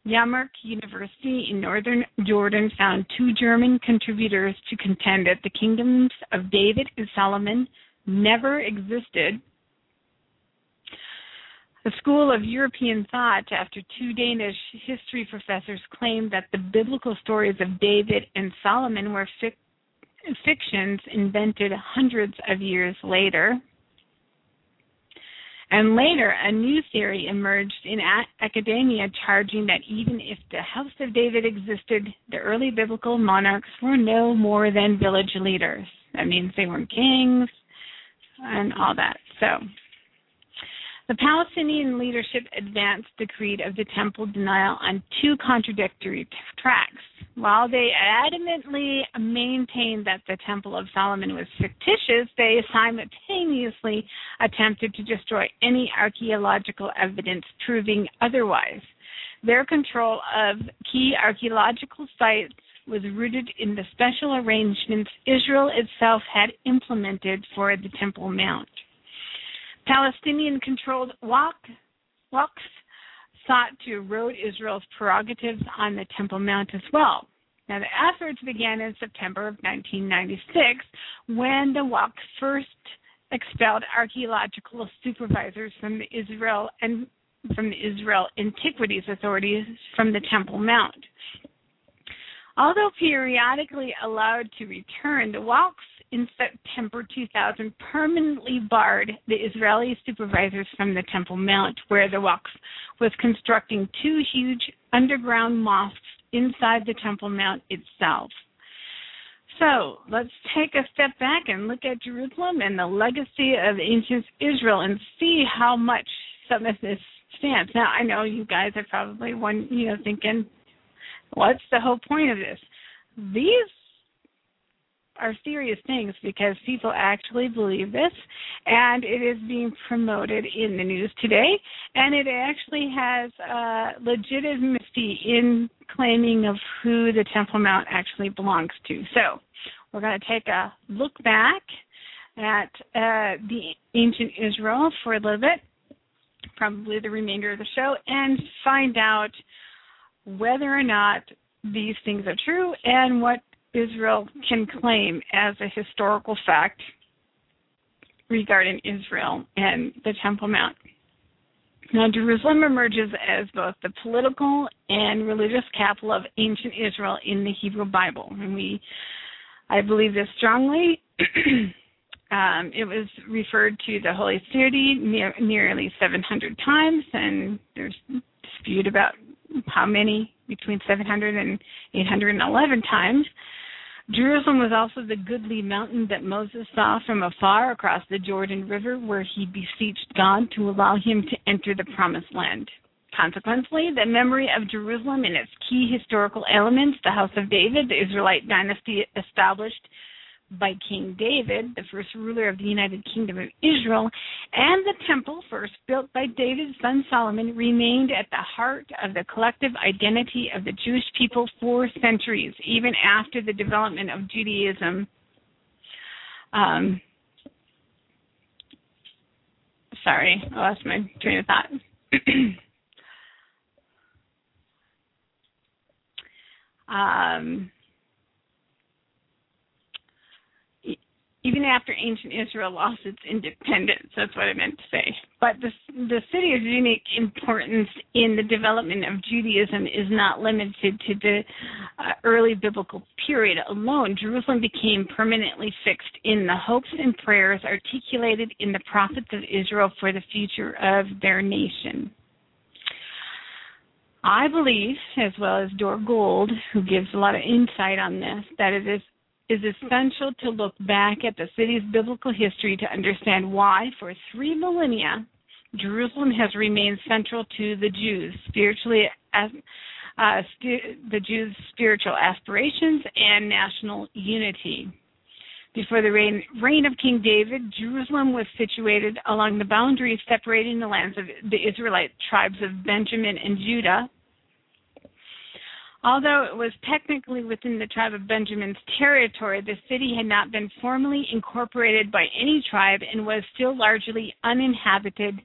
Yarmouk University in northern Jordan found two German contributors to contend that the kingdoms of David and Solomon never existed. The School of European Thought, after two Danish history professors claimed that the biblical stories of David and Solomon were fic- fictions invented hundreds of years later. And later, a new theory emerged in academia charging that even if the House of David existed, the early biblical monarchs were no more than village leaders. That means they weren't kings and all that. So, the Palestinian leadership advanced the creed of the temple denial on two contradictory tracks. While they adamantly maintained that the Temple of Solomon was fictitious, they simultaneously attempted to destroy any archaeological evidence proving otherwise. Their control of key archaeological sites was rooted in the special arrangements Israel itself had implemented for the Temple Mount. Palestinian controlled Waqf sought to erode Israel's prerogatives on the Temple Mount as well. Now, the efforts began in September of 1996 when the Waqf first expelled archaeological supervisors from Israel and from the Israel Antiquities Authorities from the Temple Mount. Although periodically allowed to return, the Waqf in September 2000 permanently barred the Israeli supervisors from the Temple Mount, where the Waqf was constructing two huge underground mosques inside the Temple Mount itself. So let's take a step back and look at Jerusalem and the legacy of ancient Israel and see how much some of this stands. Now I know you guys are probably one you know thinking, what's the whole point of this? These are serious things because people actually believe this and it is being promoted in the news today and it actually has uh, legitimacy in claiming of who the temple mount actually belongs to. So we're going to take a look back at uh, the ancient israel for a little bit probably the remainder of the show and find out whether or not these things are true and what Israel can claim as a historical fact regarding Israel and the Temple Mount. Now, Jerusalem emerges as both the political and religious capital of ancient Israel in the Hebrew Bible. And we I believe this strongly. *clears throat* um, it was referred to the Holy City near, nearly 700 times, and there's dispute about how many, between 700 and 811 times. Jerusalem was also the goodly mountain that Moses saw from afar across the Jordan River, where he beseeched God to allow him to enter the promised land. Consequently, the memory of Jerusalem and its key historical elements, the House of David, the Israelite dynasty established by King David, the first ruler of the United Kingdom of Israel, and the temple first built by David's son Solomon remained at the heart of the collective identity of the Jewish people for centuries, even after the development of Judaism. Um, sorry, I lost my train of thought. *clears throat* um, even after ancient Israel lost its independence. That's what I meant to say. But the, the city's unique importance in the development of Judaism is not limited to the uh, early biblical period alone. Jerusalem became permanently fixed in the hopes and prayers articulated in the prophets of Israel for the future of their nation. I believe, as well as Dore Gold, who gives a lot of insight on this, that it is is essential to look back at the city's biblical history to understand why, for three millennia, Jerusalem has remained central to the Jews, spiritually, uh, the Jews' spiritual aspirations and national unity. Before the reign, reign of King David, Jerusalem was situated along the boundaries separating the lands of the Israelite tribes of Benjamin and Judah Although it was technically within the tribe of Benjamin's territory, the city had not been formally incorporated by any tribe and was still largely uninhabited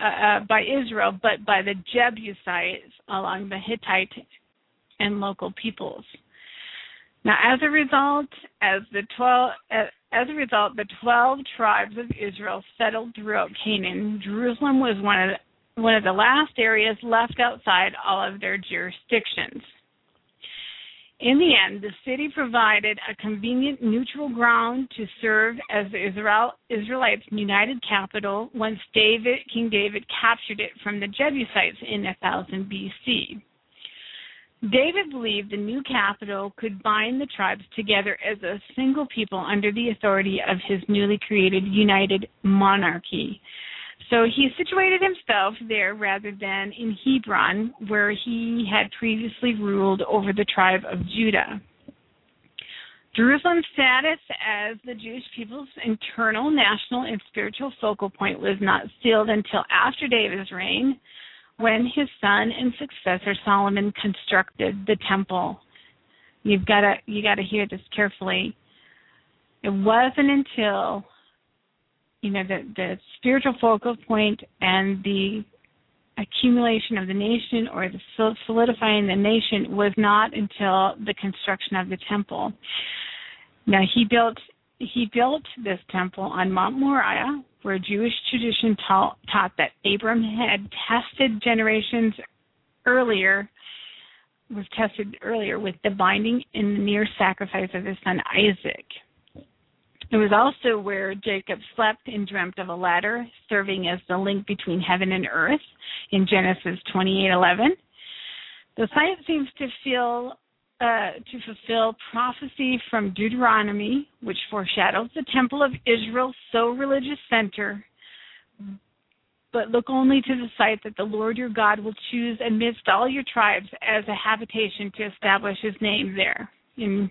uh, uh, by Israel, but by the Jebusites along the Hittite and local peoples. Now, as a result, as the twelve as, a result, the twelve tribes of Israel settled throughout Canaan. Jerusalem was one of the, one of the last areas left outside all of their jurisdictions. In the end, the city provided a convenient neutral ground to serve as the Israel, Israelites' united capital once David, King David captured it from the Jebusites in 1000 BC. David believed the new capital could bind the tribes together as a single people under the authority of his newly created united monarchy. So he situated himself there rather than in Hebron, where he had previously ruled over the tribe of Judah. Jerusalem's status as the Jewish people's internal, national, and spiritual focal point was not sealed until after David's reign, when his son and successor Solomon constructed the temple. You've got to you got to hear this carefully. It wasn't until you know the the spiritual focal point and the accumulation of the nation or the solidifying the nation was not until the construction of the temple. Now he built he built this temple on Mount Moriah, where Jewish tradition taught, taught that Abram had tested generations earlier was tested earlier with the binding and the near sacrifice of his son Isaac. It was also where Jacob slept and dreamt of a ladder serving as the link between heaven and earth in Genesis 28:11. The site seems to feel uh, to fulfill prophecy from Deuteronomy, which foreshadows the temple of Israel's so religious center. But look only to the site that the Lord your God will choose amidst all your tribes as a habitation to establish his name there in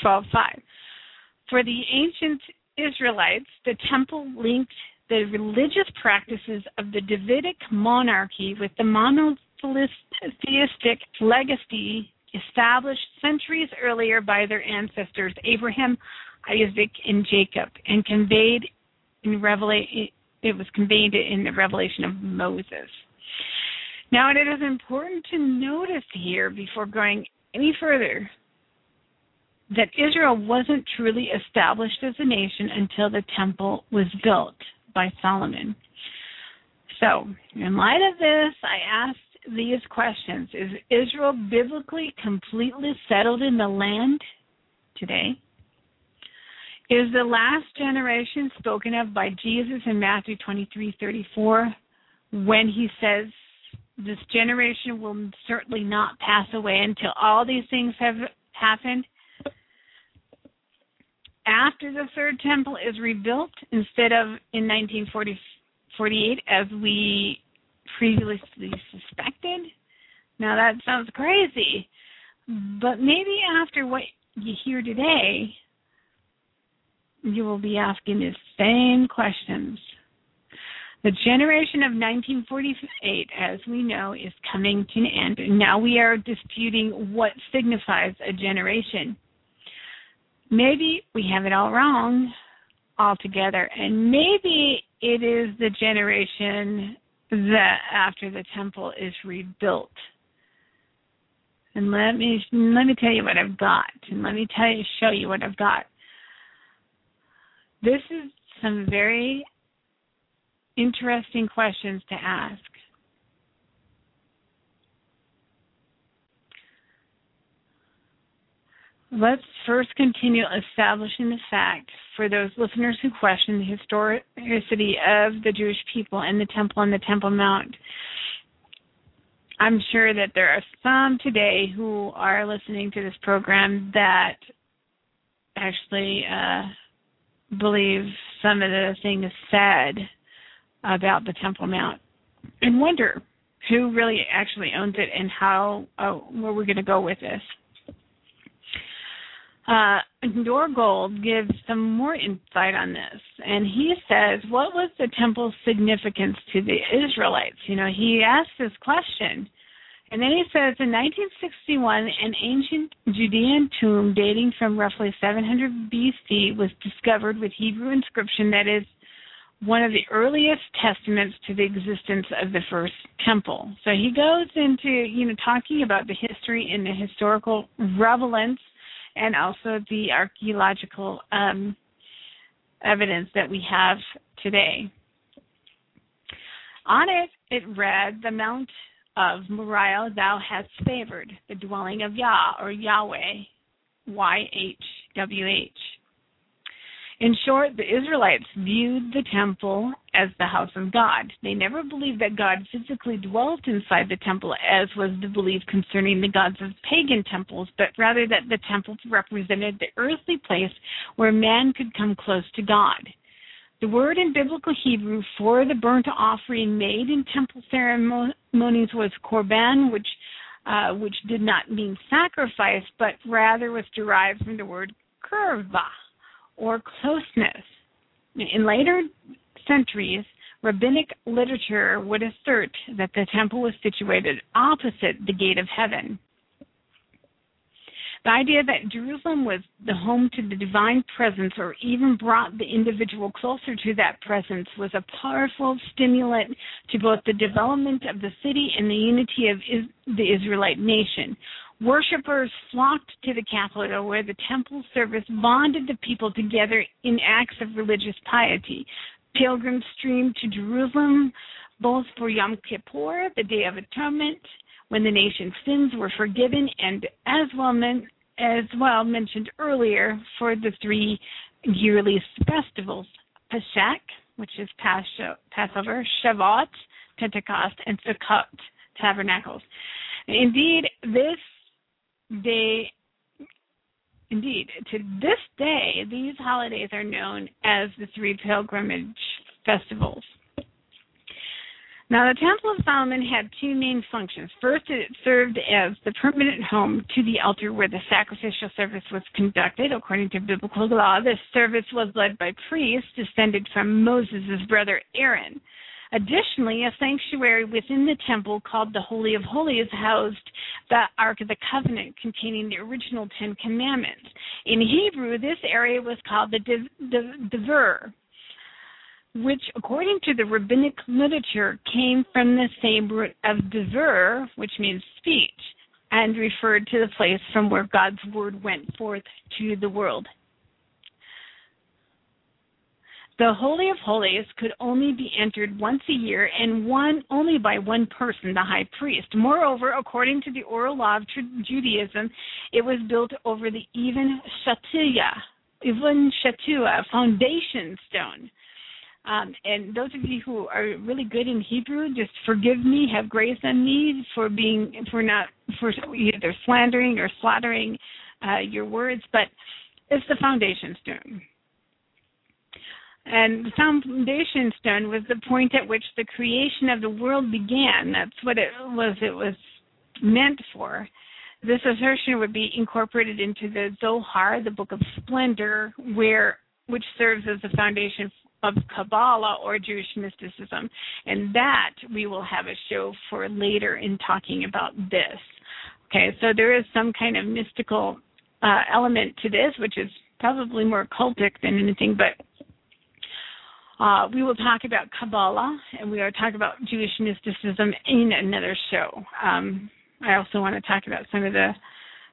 12:5. For the ancient Israelites, the temple linked the religious practices of the Davidic monarchy with the monotheistic legacy established centuries earlier by their ancestors Abraham, Isaac, and Jacob, and conveyed in Revelation. It was conveyed in the revelation of Moses. Now, it is important to notice here before going any further that Israel wasn't truly established as a nation until the temple was built by Solomon. So, in light of this, I asked these questions Is Israel biblically completely settled in the land? today is the last generation spoken of by Jesus in Matthew 23:34 when he says this generation will certainly not pass away until all these things have happened. After the third temple is rebuilt, instead of in 1948 as we previously suspected. Now that sounds crazy, but maybe after what you hear today, you will be asking the same questions. The generation of 1948, as we know, is coming to an end. Now we are disputing what signifies a generation. Maybe we have it all wrong altogether, and maybe it is the generation that after the temple is rebuilt. And let me let me tell you what I've got, and let me tell you show you what I've got. This is some very interesting questions to ask. Let's first continue establishing the fact for those listeners who question the historicity of the Jewish people and the temple and the Temple Mount. I'm sure that there are some today who are listening to this program that actually uh, believe some of the things said about the Temple Mount and wonder who really actually owns it and how uh, where we're going to go with this. Uh, Gold gives some more insight on this, and he says, "What was the temple's significance to the Israelites?" You know, he asks this question, and then he says, "In 1961, an ancient Judean tomb dating from roughly 700 BC was discovered with Hebrew inscription that is one of the earliest testaments to the existence of the first temple. So he goes into, you know, talking about the history and the historical relevance and also the archaeological um, evidence that we have today. On it, it read, The Mount of Moriah thou hast favored, the dwelling of Yah or Yahweh, Y H W H. In short, the Israelites viewed the temple as the house of God. They never believed that God physically dwelt inside the temple, as was the belief concerning the gods of pagan temples, but rather that the temple represented the earthly place where man could come close to God. The word in biblical Hebrew for the burnt offering made in temple ceremonies was korban, which uh, which did not mean sacrifice, but rather was derived from the word kurva, or closeness. In later centuries, rabbinic literature would assert that the temple was situated opposite the gate of heaven. The idea that Jerusalem was the home to the divine presence or even brought the individual closer to that presence was a powerful stimulant to both the development of the city and the unity of the Israelite nation. Worshippers flocked to the capital where the temple service bonded the people together in acts of religious piety. Pilgrims streamed to Jerusalem both for Yom Kippur, the Day of Atonement, when the nation's sins were forgiven, and as well, men, as well mentioned earlier for the three yearly festivals, Pesach, which is Passover, Shavuot, Pentecost, and Sukkot, Tabernacles. Indeed, this they indeed to this day these holidays are known as the three pilgrimage festivals. Now the temple of solomon had two main functions. First it served as the permanent home to the altar where the sacrificial service was conducted. According to biblical law this service was led by priests descended from moses' brother aaron Additionally, a sanctuary within the temple called the Holy of Holies housed the Ark of the Covenant containing the original Ten Commandments. In Hebrew, this area was called the Dever, which, according to the rabbinic literature, came from the same root of Dever, which means speech, and referred to the place from where God's word went forth to the world. The Holy of Holies could only be entered once a year and one only by one person, the high priest. Moreover, according to the oral law of Judaism, it was built over the even Shatia, even Shatua foundation stone. Um, and those of you who are really good in Hebrew, just forgive me, have grace on me for being for not for either slandering or slaughtering uh, your words, but it's the foundation stone. And the foundation stone was the point at which the creation of the world began. That's what it was. It was meant for. This assertion would be incorporated into the Zohar, the Book of Splendor, where which serves as the foundation of Kabbalah or Jewish mysticism. And that we will have a show for later in talking about this. Okay, so there is some kind of mystical uh, element to this, which is probably more cultic than anything, but uh, we will talk about Kabbalah and we will talk about Jewish mysticism in another show. Um, I also want to talk about some of the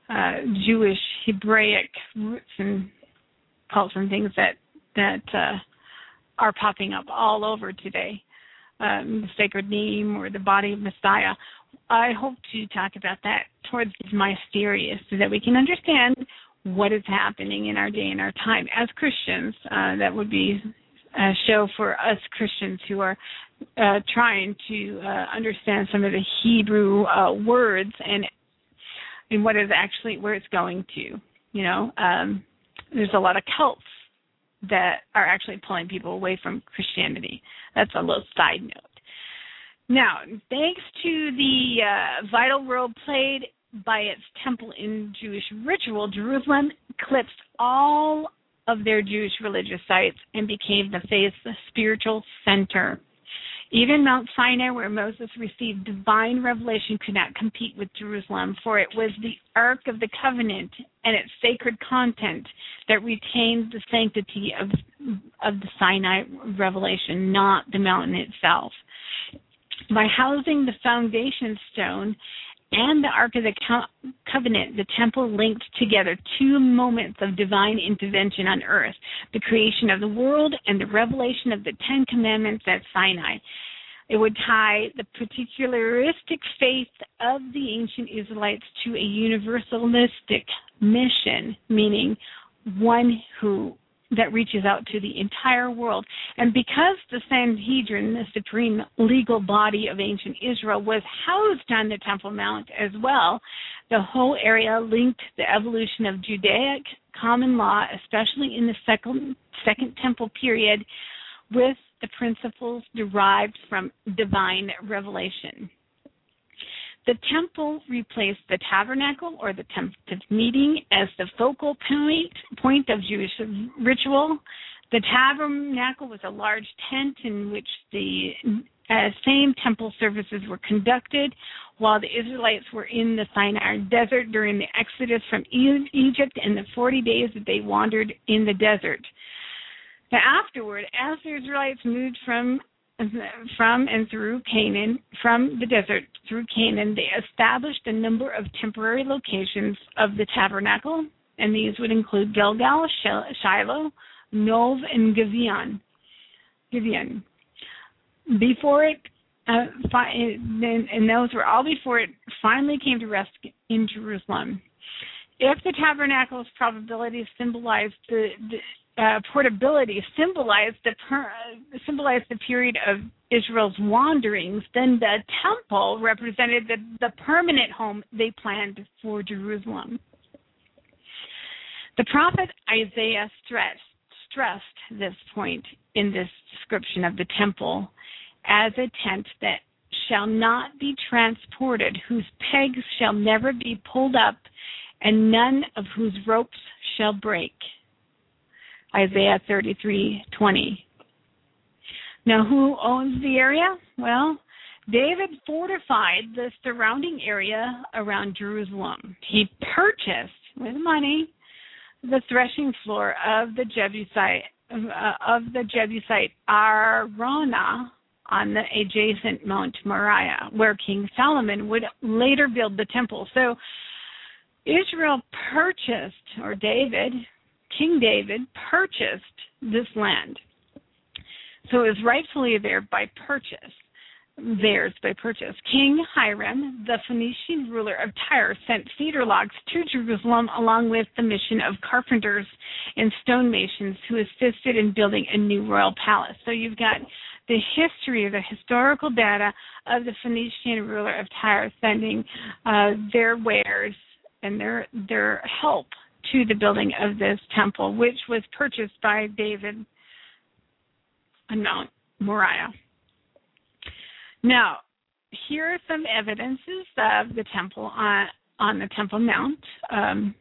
uh, Jewish Hebraic roots and cults and things that that uh, are popping up all over today. Um, the sacred name or the body of Messiah. I hope to talk about that towards my mysterious so that we can understand what is happening in our day and our time as Christians. Uh, that would be show for us Christians who are uh, trying to uh, understand some of the Hebrew uh, words and and what is actually where it's going to. You know, um, there's a lot of cults that are actually pulling people away from Christianity. That's a little side note. Now, thanks to the uh, vital role played by its temple in Jewish ritual, Jerusalem eclipsed all of their Jewish religious sites and became the faith's spiritual center. Even Mount Sinai, where Moses received divine revelation, could not compete with Jerusalem, for it was the Ark of the Covenant and its sacred content that retained the sanctity of, of the Sinai revelation, not the mountain itself. By housing the foundation stone and the Ark of the Co- Covenant, the temple linked together two moments of divine intervention on earth the creation of the world and the revelation of the Ten Commandments at Sinai. It would tie the particularistic faith of the ancient Israelites to a universalistic mission, meaning one who that reaches out to the entire world. And because the Sanhedrin, the supreme legal body of ancient Israel, was housed on the Temple Mount as well, the whole area linked the evolution of Judaic common law, especially in the second, second temple period, with the principles derived from divine revelation. The temple replaced the tabernacle or the tent of meeting as the focal point, point of Jewish ritual. The tabernacle was a large tent in which the uh, same temple services were conducted while the Israelites were in the Sinai desert during the exodus from Egypt and the 40 days that they wandered in the desert. Now, afterward, as the Israelites moved from from and through Canaan, from the desert through Canaan, they established a number of temporary locations of the tabernacle, and these would include Gilgal, Shiloh, Nov, and Gibeon. Gibeon. Before it, uh, fi- and those were all before it finally came to rest in Jerusalem. If the tabernacle's probability symbolized the, the uh, portability symbolized the per- symbolized the period of Israel's wanderings, then the temple represented the, the permanent home they planned for Jerusalem. The prophet Isaiah stressed, stressed this point in this description of the temple as a tent that shall not be transported, whose pegs shall never be pulled up, and none of whose ropes shall break. Isaiah 33:20. Now, who owns the area? Well, David fortified the surrounding area around Jerusalem. He purchased with money the threshing floor of the Jebusite uh, of the Jebusite Araunah on the adjacent Mount Moriah, where King Solomon would later build the temple. So Israel purchased, or David King David purchased this land. So it was rightfully there by purchase theirs by purchase. King Hiram, the Phoenician ruler of Tyre, sent cedar logs to Jerusalem along with the mission of carpenters and stonemasons who assisted in building a new royal palace. So you've got the history, the historical data of the Phoenician ruler of Tyre sending uh, their wares and their their help to the building of this temple, which was purchased by David on Mount Moriah. Now, here are some evidences of the temple on on the Temple Mount. Um,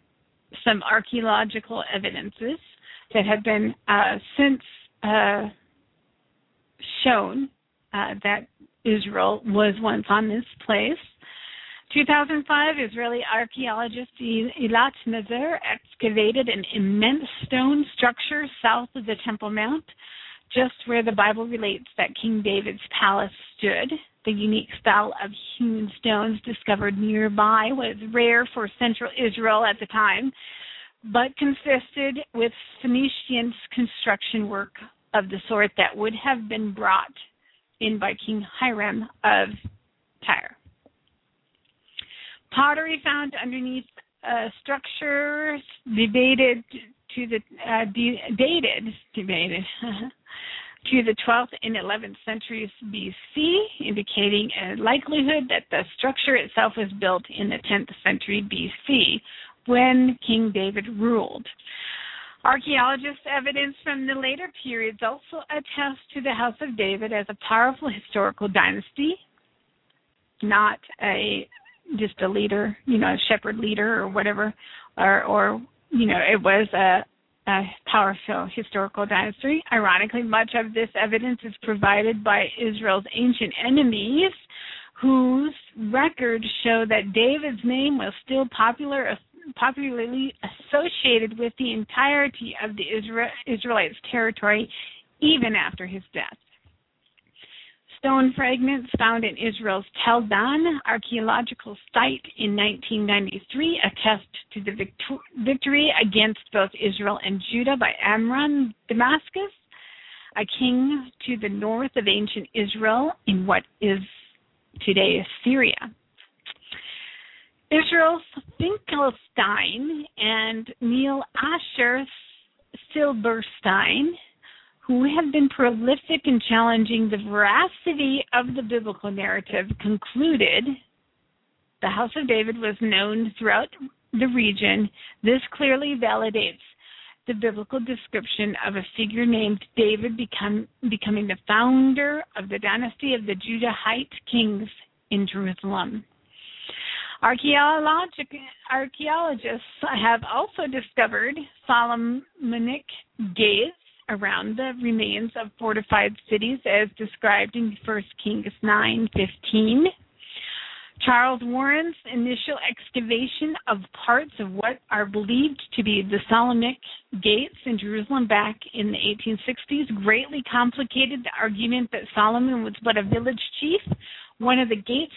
some archaeological evidences that have been uh, since uh, shown uh, that Israel was once on this place. 2005, Israeli archaeologist Eilat Mazar excavated an immense stone structure south of the Temple Mount just where the Bible relates that King David's palace stood. The unique style of hewn stones discovered nearby was rare for central Israel at the time, but consisted with Phoenician construction work of the sort that would have been brought in by King Hiram of Tyre. Pottery found underneath uh, structures debated to the uh, de- dated debated *laughs* to the 12th and 11th centuries BC, indicating a likelihood that the structure itself was built in the 10th century BC when King David ruled. Archaeologists' evidence from the later periods also attest to the House of David as a powerful historical dynasty, not a just a leader, you know, a shepherd leader or whatever, or or you know, it was a uh, powerful historical dynasty. Ironically, much of this evidence is provided by Israel's ancient enemies, whose records show that David's name was still popular, popularly associated with the entirety of the Israel, Israelites' territory even after his death. Stone fragments found in Israel's Tel Dan archaeological site in 1993 attest to the victory against both Israel and Judah by Aram Damascus, a king to the north of ancient Israel in what is today Syria. Israel's Finkelstein and Neil Asher Silberstein who have been prolific in challenging the veracity of the biblical narrative, concluded the House of David was known throughout the region. This clearly validates the biblical description of a figure named David become, becoming the founder of the dynasty of the Judahite kings in Jerusalem. Archaeologists have also discovered Solomonic gates around the remains of fortified cities as described in 1 Kings 9:15. Charles Warren's initial excavation of parts of what are believed to be the Solomonic gates in Jerusalem back in the 1860s greatly complicated the argument that Solomon was but a village chief. One of the gates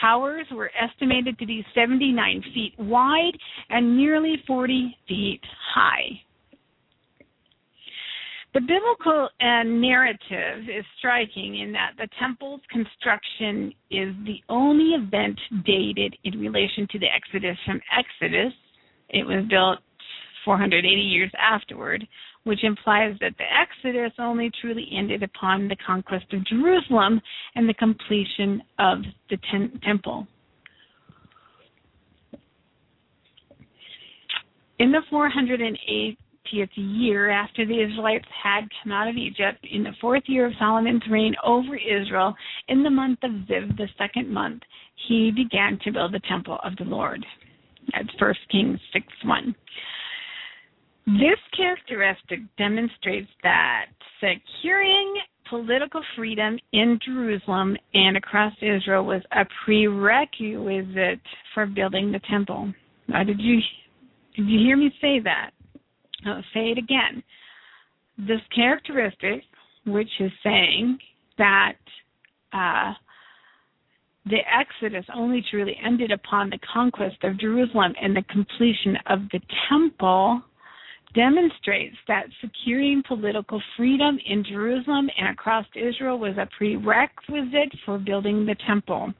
towers were estimated to be 79 feet wide and nearly 40 feet high. The biblical uh, narrative is striking in that the temple's construction is the only event dated in relation to the Exodus from Exodus. It was built 480 years afterward, which implies that the Exodus only truly ended upon the conquest of Jerusalem and the completion of the ten- temple. In the 408 50th year after the Israelites had come out of Egypt, in the fourth year of Solomon's reign over Israel, in the month of Ziv, the second month, he began to build the temple of the Lord. That's First Kings 6 1. This characteristic demonstrates that securing political freedom in Jerusalem and across Israel was a prerequisite for building the temple. Now, did you did you hear me say that? Say it again. This characteristic, which is saying that uh, the Exodus only truly ended upon the conquest of Jerusalem and the completion of the temple, demonstrates that securing political freedom in Jerusalem and across Israel was a prerequisite for building the temple.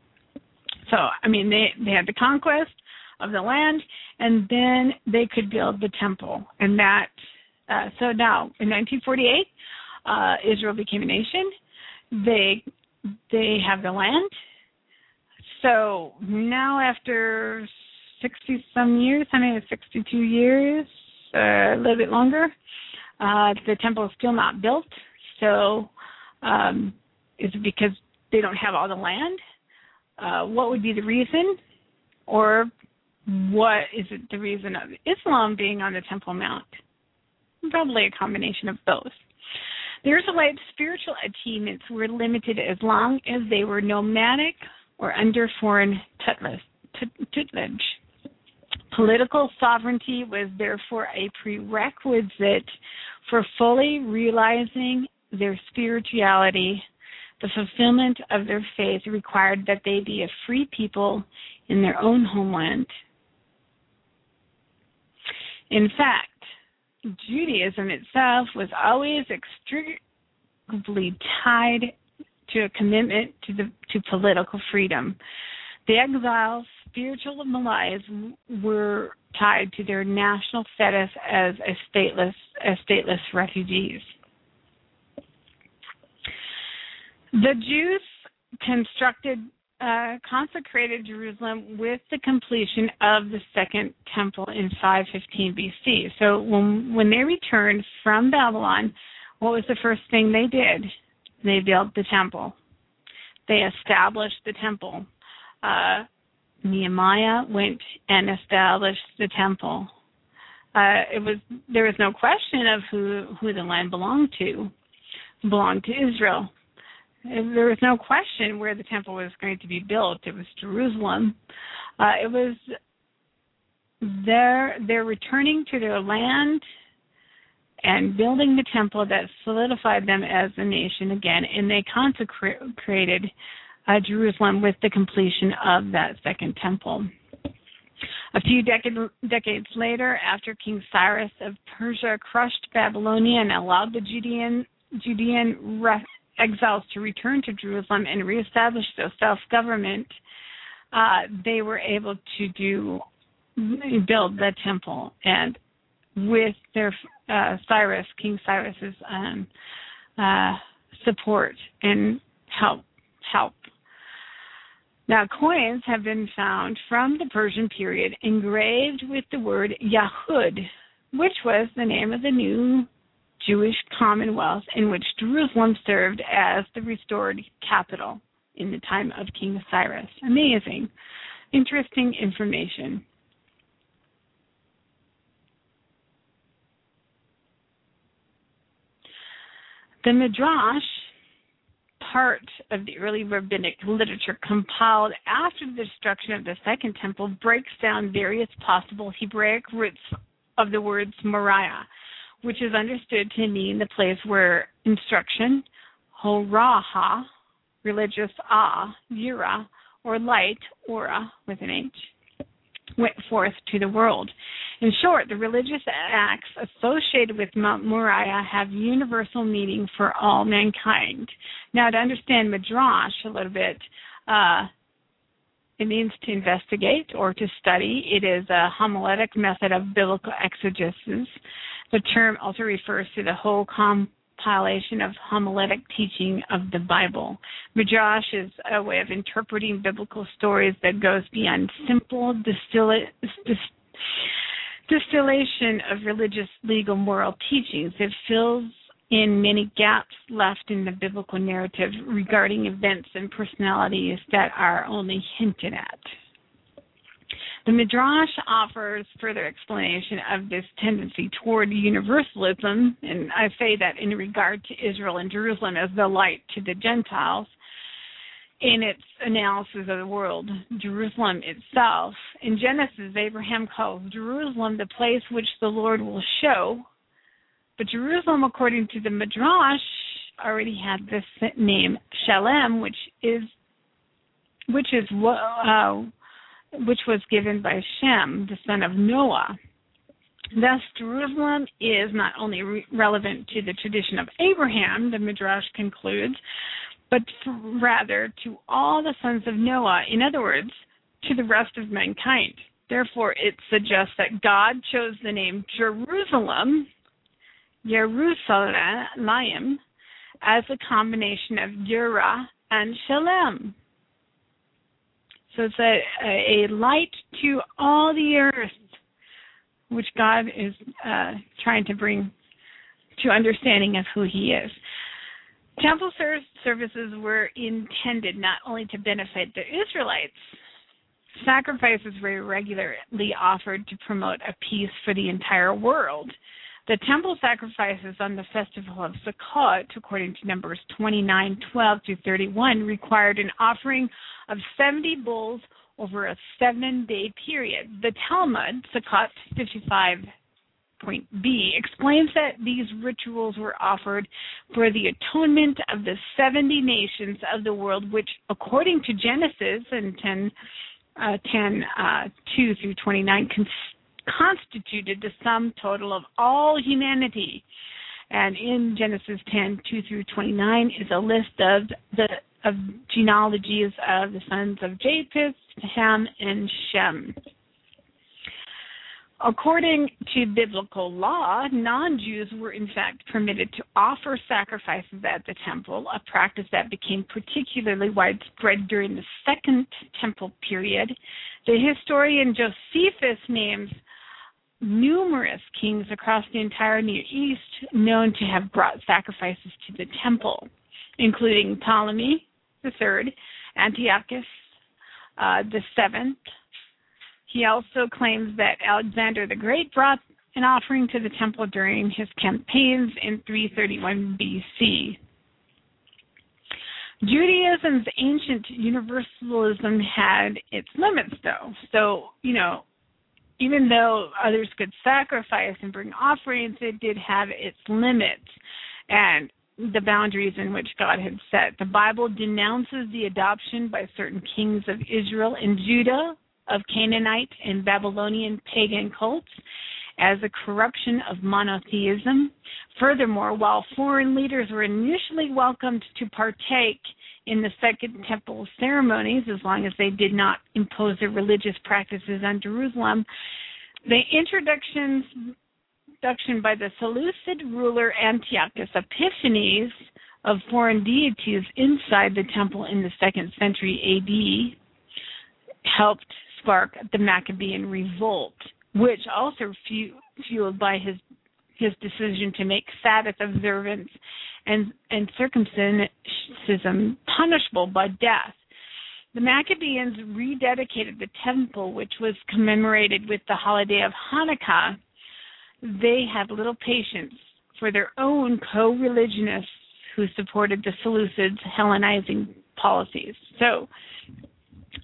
So, I mean, they, they had the conquest of the land, and then they could build the temple. And that, uh, so now in 1948, uh, Israel became a nation. They they have the land. So now, after 60 some years, I mean, 62 years, uh, a little bit longer, uh, the temple is still not built. So, um, is it because they don't have all the land? Uh, what would be the reason? Or what is it the reason of Islam being on the Temple Mount? Probably a combination of both. there's The Israelite spiritual achievements were limited as long as they were nomadic or under foreign tutelage. Political sovereignty was therefore a prerequisite for fully realizing their spirituality. The fulfillment of their faith required that they be a free people in their own homeland. In fact, Judaism itself was always extremely tied to a commitment to the to political freedom. The exiles, spiritual malaise, were tied to their national status as a stateless as stateless refugees. The Jews constructed uh, consecrated Jerusalem with the completion of the second temple in 515 BC. So when when they returned from Babylon, what was the first thing they did? They built the temple. They established the temple. Uh, Nehemiah went and established the temple. Uh, it was there was no question of who who the land belonged to. Belonged to Israel there was no question where the temple was going to be built. It was Jerusalem. Uh, it was their they're returning to their land and building the temple that solidified them as a nation again, and they consecrated uh, Jerusalem with the completion of that second temple. A few decade, decades later, after King Cyrus of Persia crushed Babylonia and allowed the Judean Judean exiles to return to Jerusalem and reestablish their self government, uh, they were able to do build the temple and with their uh, Cyrus, King Cyrus's um, uh, support and help help. Now, coins have been found from the Persian period engraved with the word Yahud, which was the name of the new Jewish commonwealth in which Jerusalem served as the restored capital in the time of King Cyrus. Amazing. Interesting information. The Midrash, part of the early rabbinic literature compiled after the destruction of the Second Temple, breaks down various possible Hebraic roots of the words Moriah which is understood to mean the place where instruction, horaha, religious ah, yira, or light, aura, with an H, went forth to the world. In short, the religious acts associated with Mount Moriah have universal meaning for all mankind. Now, to understand Midrash a little bit, uh, it means to investigate or to study. It is a homiletic method of biblical exegesis the term also refers to the whole compilation of homiletic teaching of the Bible. Midrash is a way of interpreting biblical stories that goes beyond simple distilla- distillation of religious, legal, moral teachings. It fills in many gaps left in the biblical narrative regarding events and personalities that are only hinted at. The Midrash offers further explanation of this tendency toward universalism, and I say that in regard to Israel and Jerusalem as the light to the Gentiles. In its analysis of the world, Jerusalem itself, in Genesis, Abraham calls Jerusalem the place which the Lord will show, but Jerusalem, according to the Midrash, already had this name Shalem, which is which is uh, which was given by Shem, the son of Noah. Thus, Jerusalem is not only re- relevant to the tradition of Abraham, the Midrash concludes, but rather to all the sons of Noah. In other words, to the rest of mankind. Therefore, it suggests that God chose the name Jerusalem, Jerusalem, as a combination of Yura and Shalem. So it's a, a, light to all the earth, which God is uh, trying to bring to understanding of who He is. Temple services were intended not only to benefit the Israelites, sacrifices were regularly offered to promote a peace for the entire world. The temple sacrifices on the festival of Sukkot, according to Numbers 29, 12 through 31, required an offering of 70 bulls over a seven day period. The Talmud, Sukkot 55 point B, explains that these rituals were offered for the atonement of the 70 nations of the world, which, according to Genesis and 10, uh, 10 uh, 2 through 29, cons- constituted the sum total of all humanity. And in Genesis 10 2 through 29 is a list of the of genealogies of the sons of Japheth, Ham, and Shem. According to biblical law, non Jews were in fact permitted to offer sacrifices at the temple, a practice that became particularly widespread during the Second Temple period. The historian Josephus names numerous kings across the entire Near East known to have brought sacrifices to the temple, including Ptolemy III, Antiochus uh, the Seventh, he also claims that Alexander the Great brought an offering to the temple during his campaigns in 331 BC. Judaism's ancient universalism had its limits, though. So, you know, even though others could sacrifice and bring offerings, it did have its limits and the boundaries in which God had set. The Bible denounces the adoption by certain kings of Israel and Judah of Canaanite and Babylonian pagan cults as a corruption of monotheism. Furthermore, while foreign leaders were initially welcomed to partake in the Second Temple ceremonies, as long as they did not impose their religious practices on Jerusalem, the introduction by the Seleucid ruler Antiochus Epiphanes of foreign deities inside the temple in the second century AD helped spark the Maccabean revolt, which also fueled by his his decision to make Sabbath observance and, and circumcision punishable by death. The Maccabeans rededicated the temple, which was commemorated with the holiday of Hanukkah. They had little patience for their own co religionists who supported the Seleucids' Hellenizing policies. So,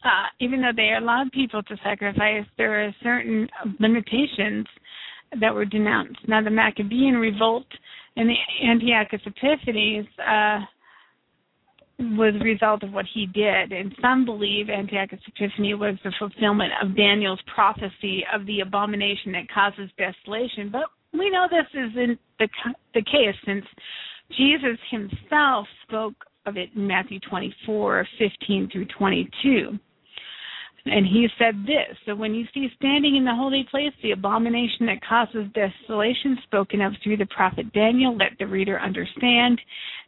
uh, even though they allowed people to sacrifice, there are certain limitations that were denounced. Now, the Maccabean revolt and the Antiochus Epiphanes uh, was a result of what he did. And some believe Antiochus Epiphanes was the fulfillment of Daniel's prophecy of the abomination that causes desolation. But we know this isn't the, the case since Jesus himself spoke of it in Matthew 24, 15 through 22. And he said this So when you see standing in the holy place the abomination that causes desolation spoken of through the prophet Daniel, let the reader understand.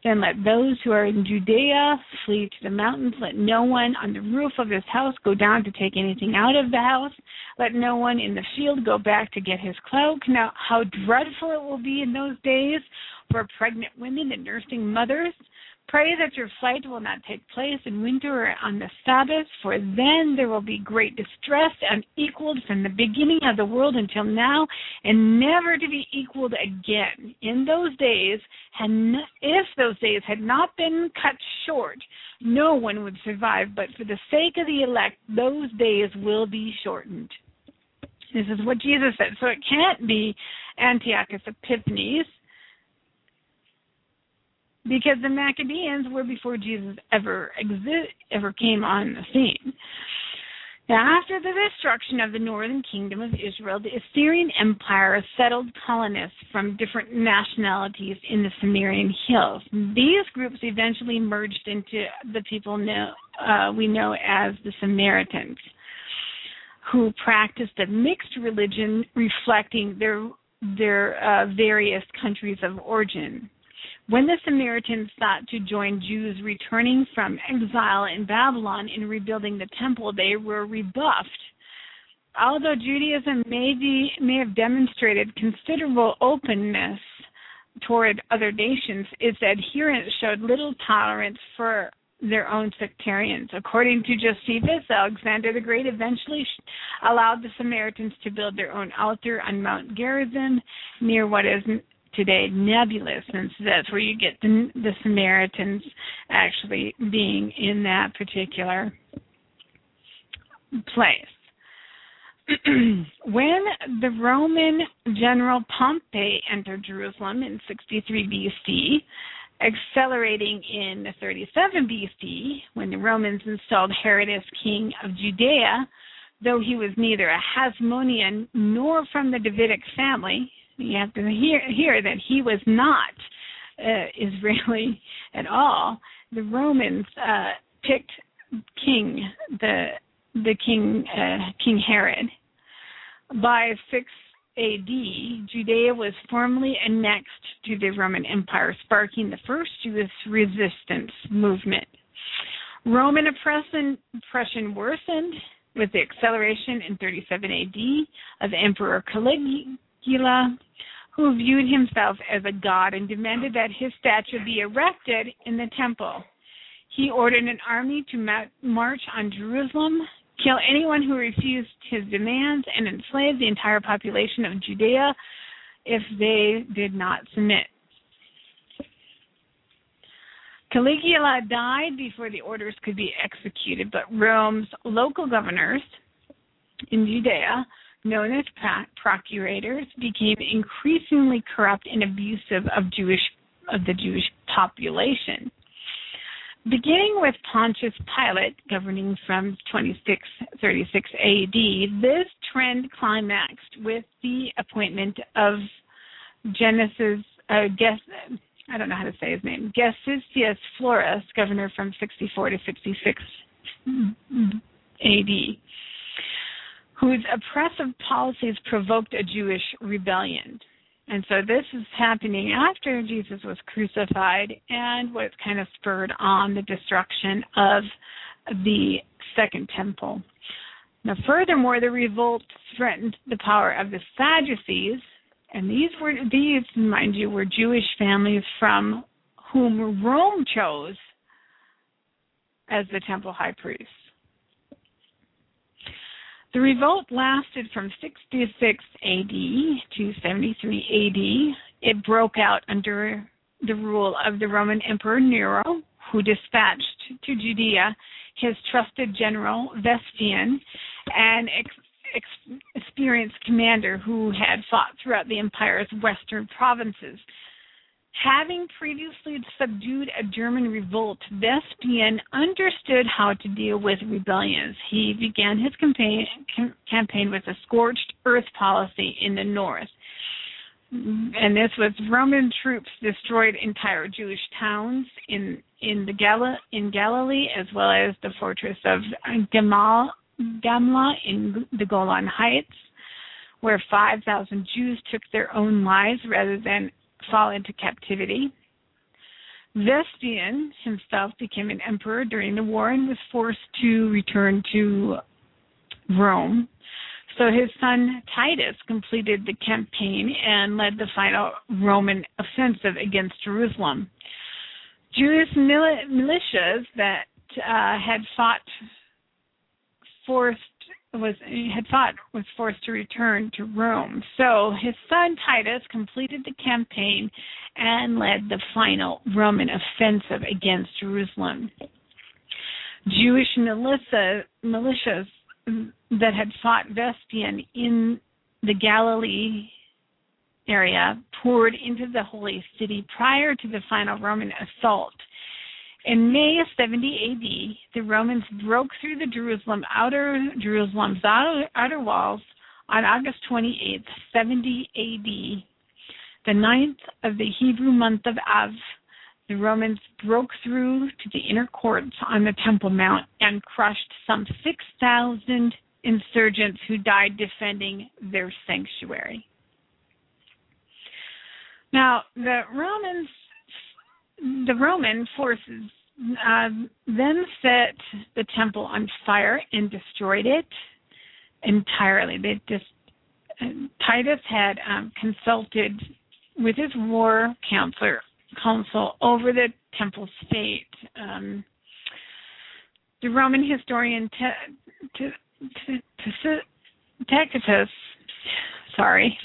Then let those who are in Judea flee to the mountains. Let no one on the roof of his house go down to take anything out of the house. Let no one in the field go back to get his cloak. Now, how dreadful it will be in those days for pregnant women and nursing mothers Pray that your flight will not take place in winter or on the Sabbath, for then there will be great distress, unequaled from the beginning of the world until now, and never to be equaled again. In those days, and if those days had not been cut short, no one would survive, but for the sake of the elect, those days will be shortened. This is what Jesus said. So it can't be Antiochus Epiphanes because the Maccabees were before Jesus ever exist, ever came on the scene. Now, After the destruction of the northern kingdom of Israel, the Assyrian Empire settled colonists from different nationalities in the Samarian hills. These groups eventually merged into the people know, uh, we know as the Samaritans, who practiced a mixed religion reflecting their their uh, various countries of origin. When the Samaritans sought to join Jews returning from exile in Babylon in rebuilding the temple, they were rebuffed. Although Judaism may, be, may have demonstrated considerable openness toward other nations, its adherents showed little tolerance for their own sectarians. According to Josephus, Alexander the Great eventually allowed the Samaritans to build their own altar on Mount Gerizim near what is today Nablus, since that's where you get the, the Samaritans actually being in that particular place. *clears throat* when the Roman general Pompey entered Jerusalem in 63 BC, accelerating in 37 BC, when the Romans installed Herod as king of Judea, though he was neither a Hasmonean nor from the Davidic family, you have to hear, hear that he was not uh, Israeli *laughs* at all. The Romans uh, picked king the the king uh, King Herod. By 6 AD, Judea was formally annexed to the Roman Empire, sparking the first Jewish resistance movement. Roman oppression, oppression worsened with the acceleration in 37 AD of Emperor Caligula, who viewed himself as a god and demanded that his statue be erected in the temple. He ordered an army to march on Jerusalem, kill anyone who refused his demands, and enslave the entire population of Judea if they did not submit. Caligula died before the orders could be executed, but Rome's local governors in Judea known as procurators, became increasingly corrupt and abusive of Jewish of the Jewish population. Beginning with Pontius Pilate, governing from 2636 AD, this trend climaxed with the appointment of Genesis, uh, I don't know how to say his name, Gesisius Florus, governor from 64 to 66 AD whose oppressive policies provoked a Jewish rebellion. And so this is happening after Jesus was crucified and what kind of spurred on the destruction of the second temple. Now, furthermore, the revolt threatened the power of the Sadducees, and these were these, mind you, were Jewish families from whom Rome chose as the temple high priest. The revolt lasted from 66 AD to 73 AD. It broke out under the rule of the Roman Emperor Nero, who dispatched to Judea his trusted general Vespasian, an ex- ex- experienced commander who had fought throughout the empire's western provinces. Having previously subdued a German revolt, Vespasian understood how to deal with rebellions. He began his campaign, campaign with a scorched earth policy in the north. And this was Roman troops destroyed entire Jewish towns in in the Gal- in Galilee as well as the fortress of Gamal, Gamla in the Golan Heights, where 5,000 Jews took their own lives rather than fall into captivity. Vespasian himself became an emperor during the war and was forced to return to Rome. So his son Titus completed the campaign and led the final Roman offensive against Jerusalem. Jewish militias that uh, had fought forced was had fought was forced to return to Rome. So his son Titus completed the campaign and led the final Roman offensive against Jerusalem. Jewish militia, militias that had fought Vespasian in the Galilee area poured into the holy city prior to the final Roman assault In May of 70 AD, the Romans broke through the Jerusalem outer Jerusalem's outer, outer walls on August 28, 70 AD. The ninth of the Hebrew month of Av, the Romans broke through to the inner courts on the Temple Mount and crushed some 6,000 insurgents who died defending their sanctuary. Now, the Romans the Roman forces uh, then set the temple on fire and destroyed it entirely. They just uh, Titus had um, consulted with his war counselor council over the temple's fate. Um, the Roman historian Tacitus, sorry,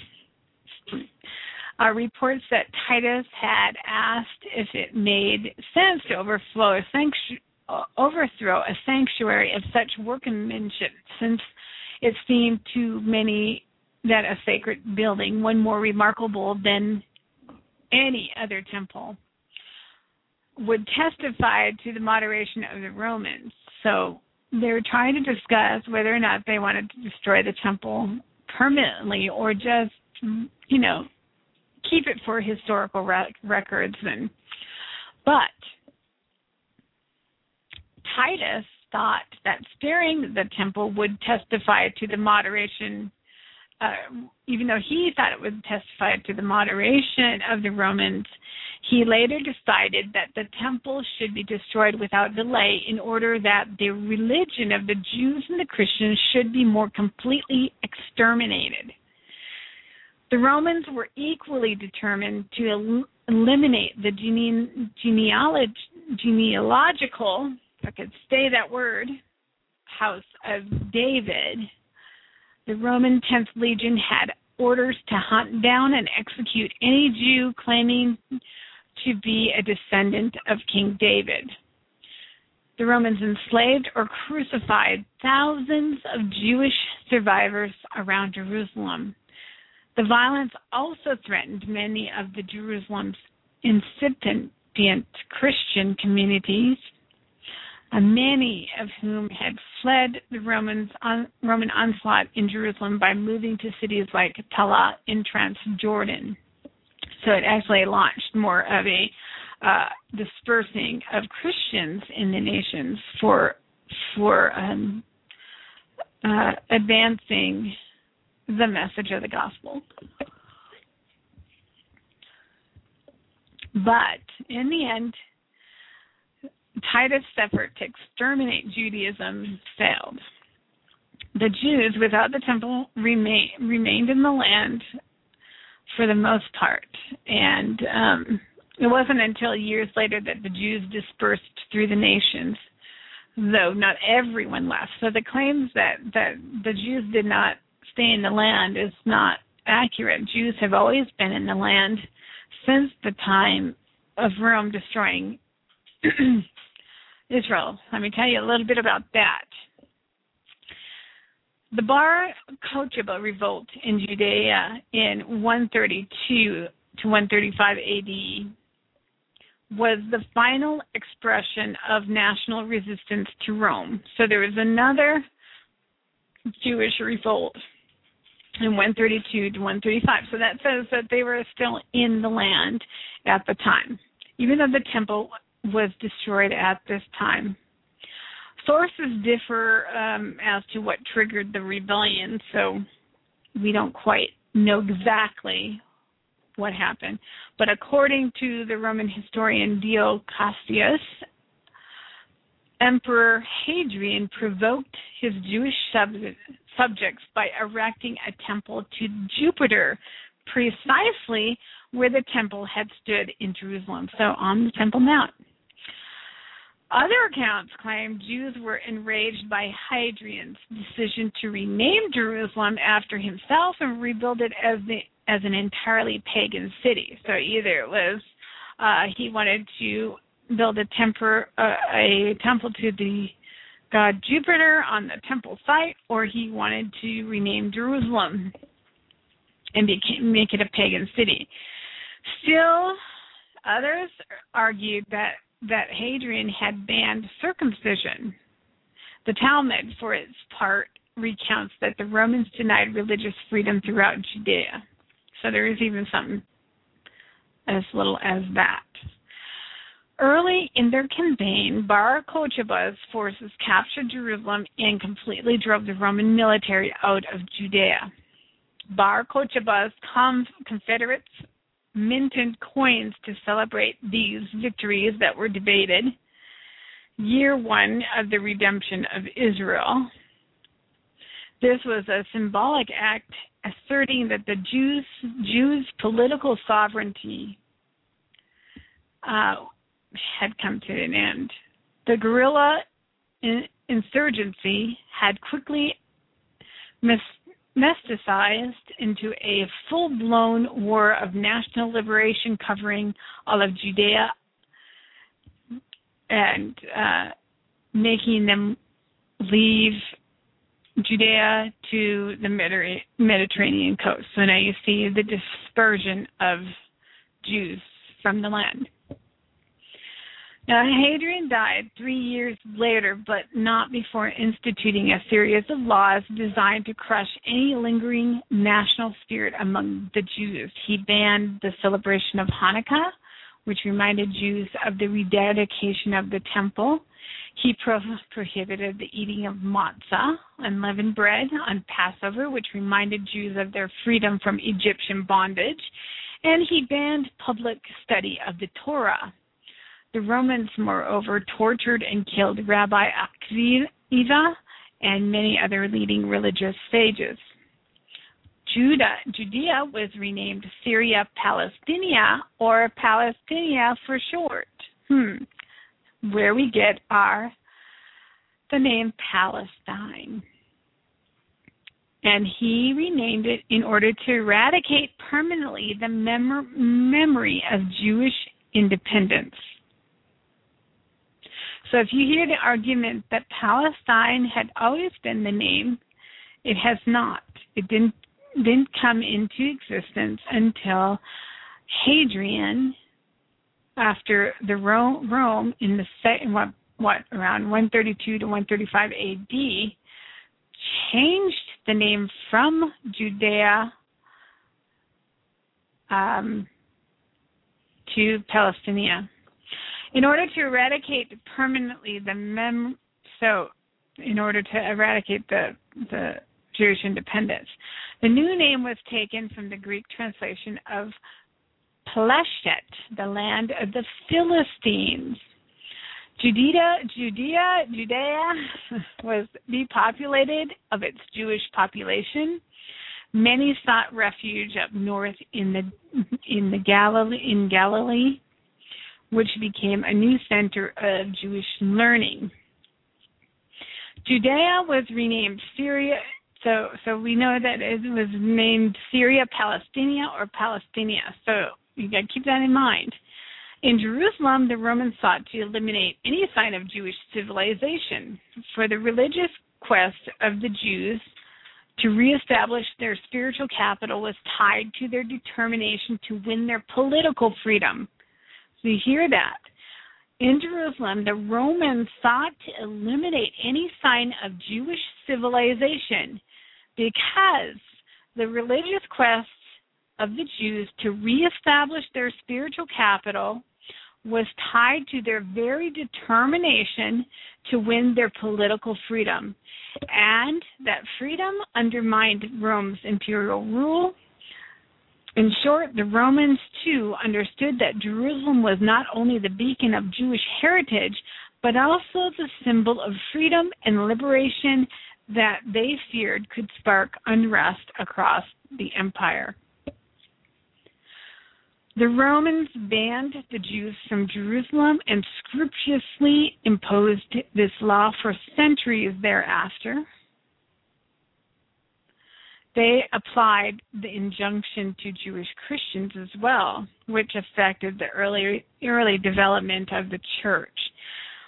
uh, reports that Titus had asked if it made sense to overflow a sanctu- overthrow a sanctuary of such workmanship, since it seemed to many that a sacred building, one more remarkable than any other temple, would testify to the moderation of the Romans. So they're trying to discuss whether or not they wanted to destroy the temple permanently or just, you know, keep it for historical rec- records and but Titus thought that sparing the temple would testify to the moderation uh, even though he thought it would testify to the moderation of the Romans, he later decided that the temple should be destroyed without delay in order that the religion of the Jews and the Christians should be more completely exterminated. The Romans were equally determined to el- eliminate the gene- genealog- genealogical, if I could say that word, house of David. The Roman 10th Legion had orders to hunt down and execute any Jew claiming to be a descendant of King David. The Romans enslaved or crucified thousands of Jewish survivors around Jerusalem. The violence also threatened many of the Jerusalem's incipient Christian communities, uh, many of whom had fled the Romans on, Roman onslaught in Jerusalem by moving to cities like Pella in Transjordan. So it actually launched more of a uh, dispersing of Christians in the nations for for um, uh, advancing the message of the gospel. But in the end, Titus' effort to exterminate Judaism failed. The Jews, without the temple, remain, remained in the land for the most part. And um, it wasn't until years later that the Jews dispersed through the nations, though not everyone left. So the claims that, that the Jews did not stay in the land is not accurate. Jews have always been in the land since the time of Rome destroying *clears throat* Israel. Let me tell you a little bit about that. The Bar Kokhba revolt in Judea in 132 to 135 AD was the final expression of national resistance to Rome. So there was another Jewish revolt in 132 to 135. So that says that they were still in the land at the time, even though the temple was destroyed at this time. Sources differ um, as to what triggered the rebellion, so we don't quite know exactly what happened. But according to the Roman historian Dio Cassius, Emperor Hadrian provoked his Jewish subjects by erecting a temple to Jupiter precisely where the temple had stood in Jerusalem, so on the Temple Mount. Other accounts claim Jews were enraged by Hadrian's decision to rename Jerusalem after himself and rebuild it as the as an entirely pagan city. So either it was uh, he wanted to build a temper uh, a temple to the god Jupiter on the temple site, or he wanted to rename Jerusalem and became, make it a pagan city. Still, others argued that that Hadrian had banned circumcision. The Talmud, for its part, recounts that the Romans denied religious freedom throughout Judea. So there is even something as little as that. Early in their campaign, Bar Kokhba's forces captured Jerusalem and completely drove the Roman military out of Judea. Bar Kokhba's confederates minted coins to celebrate these victories that were debated. Year one of the redemption of Israel. This was a symbolic act asserting that the Jews Jews' political sovereignty uh, had come to an end. The guerrilla in- insurgency had quickly metastasized into a full blown war of national liberation covering all of Judea and uh, making them leave Judea to the Mediterranean coast. So now you see the dispersion of Jews from the land. Now, Hadrian died three years later, but not before instituting a series of laws designed to crush any lingering national spirit among the Jews. He banned the celebration of Hanukkah, which reminded Jews of the rededication of the temple. He pro- prohibited the eating of matzah, unleavened bread, on Passover, which reminded Jews of their freedom from Egyptian bondage. And he banned public study of the Torah. The Romans, moreover, tortured and killed Rabbi Akiva and many other leading religious sages. Judah, Judea was renamed Syria Palestinia or Palestinia for short. Hmm. Where we get our the name Palestine. And he renamed it in order to eradicate permanently the mem- memory of Jewish independence. So if you hear the argument that Palestine had always been the name, it has not. It didn't didn't come into existence until Hadrian, after the Rome, Rome in the what what around 132 to 135 AD, changed the name from Judea um, to Palestinia in order to eradicate permanently the mem so in order to eradicate the the Jewish independence. The new name was taken from the Greek translation of Pleshet, the land of the Philistines. Judea, Judea, Judea *laughs* was depopulated of its Jewish population. Many sought refuge up north in the in the Galilee in Galilee which became a new center of Jewish learning. Judea was renamed Syria, so so we know that it was named Syria Palestinia or Palestinia. So you got to keep that in mind. In Jerusalem, the Romans sought to eliminate any sign of Jewish civilization. For the religious quest of the Jews to reestablish their spiritual capital was tied to their determination to win their political freedom. We hear that. In Jerusalem, the Romans sought to eliminate any sign of Jewish civilization because the religious quest of the Jews to reestablish their spiritual capital was tied to their very determination to win their political freedom. And that freedom undermined Rome's imperial rule in short, the Romans too understood that Jerusalem was not only the beacon of Jewish heritage, but also the symbol of freedom and liberation that they feared could spark unrest across the empire. The Romans banned the Jews from Jerusalem and scrupulously imposed this law for centuries thereafter they applied the injunction to Jewish Christians as well, which affected the early early development of the church.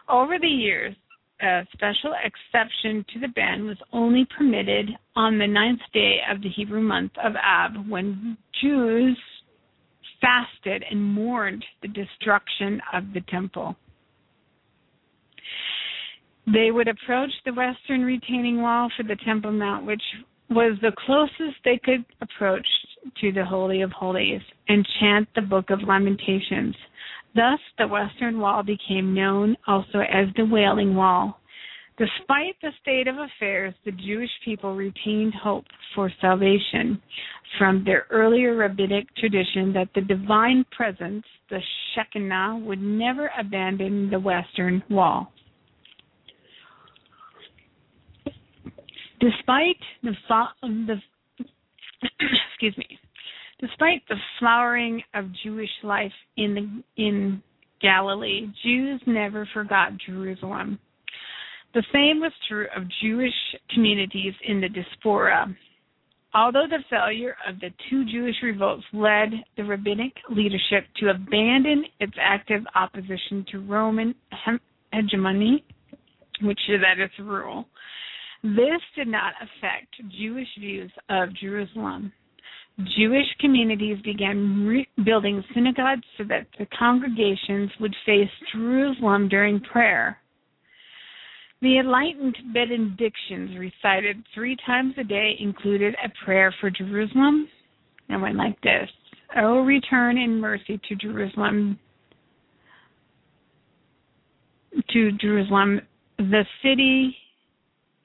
Over the years, a special exception to the ban was only permitted on the ninth day of the Hebrew month of Ab, when Jews fasted and mourned the destruction of the temple. They would approach the western retaining wall for the Temple Mount, which was the closest they could approach to the Holy of Holies, and chant the Book of Lamentations. Thus, the western wall became known also as the Wailing Wall. Despite the state of affairs, the Jewish people retained hope for salvation from their earlier rabbinic tradition that the divine presence, the Shekinah, would never abandon the western wall. Despite the, the *coughs* excuse me, despite the flowering of Jewish life in the, in Galilee, Jews never forgot Jerusalem. The same was true of Jewish communities in the diaspora. Although the failure of the two Jewish revolts led the rabbinic leadership to abandon its active opposition to Roman hegemony, which is at its rule, this did not affect Jewish views of Jerusalem. Jewish communities began re- building synagogues so that the congregations would face Jerusalem during prayer. The enlightened benedictions recited three times a day included a prayer for Jerusalem and went like this O return in mercy to Jerusalem, to Jerusalem, the city,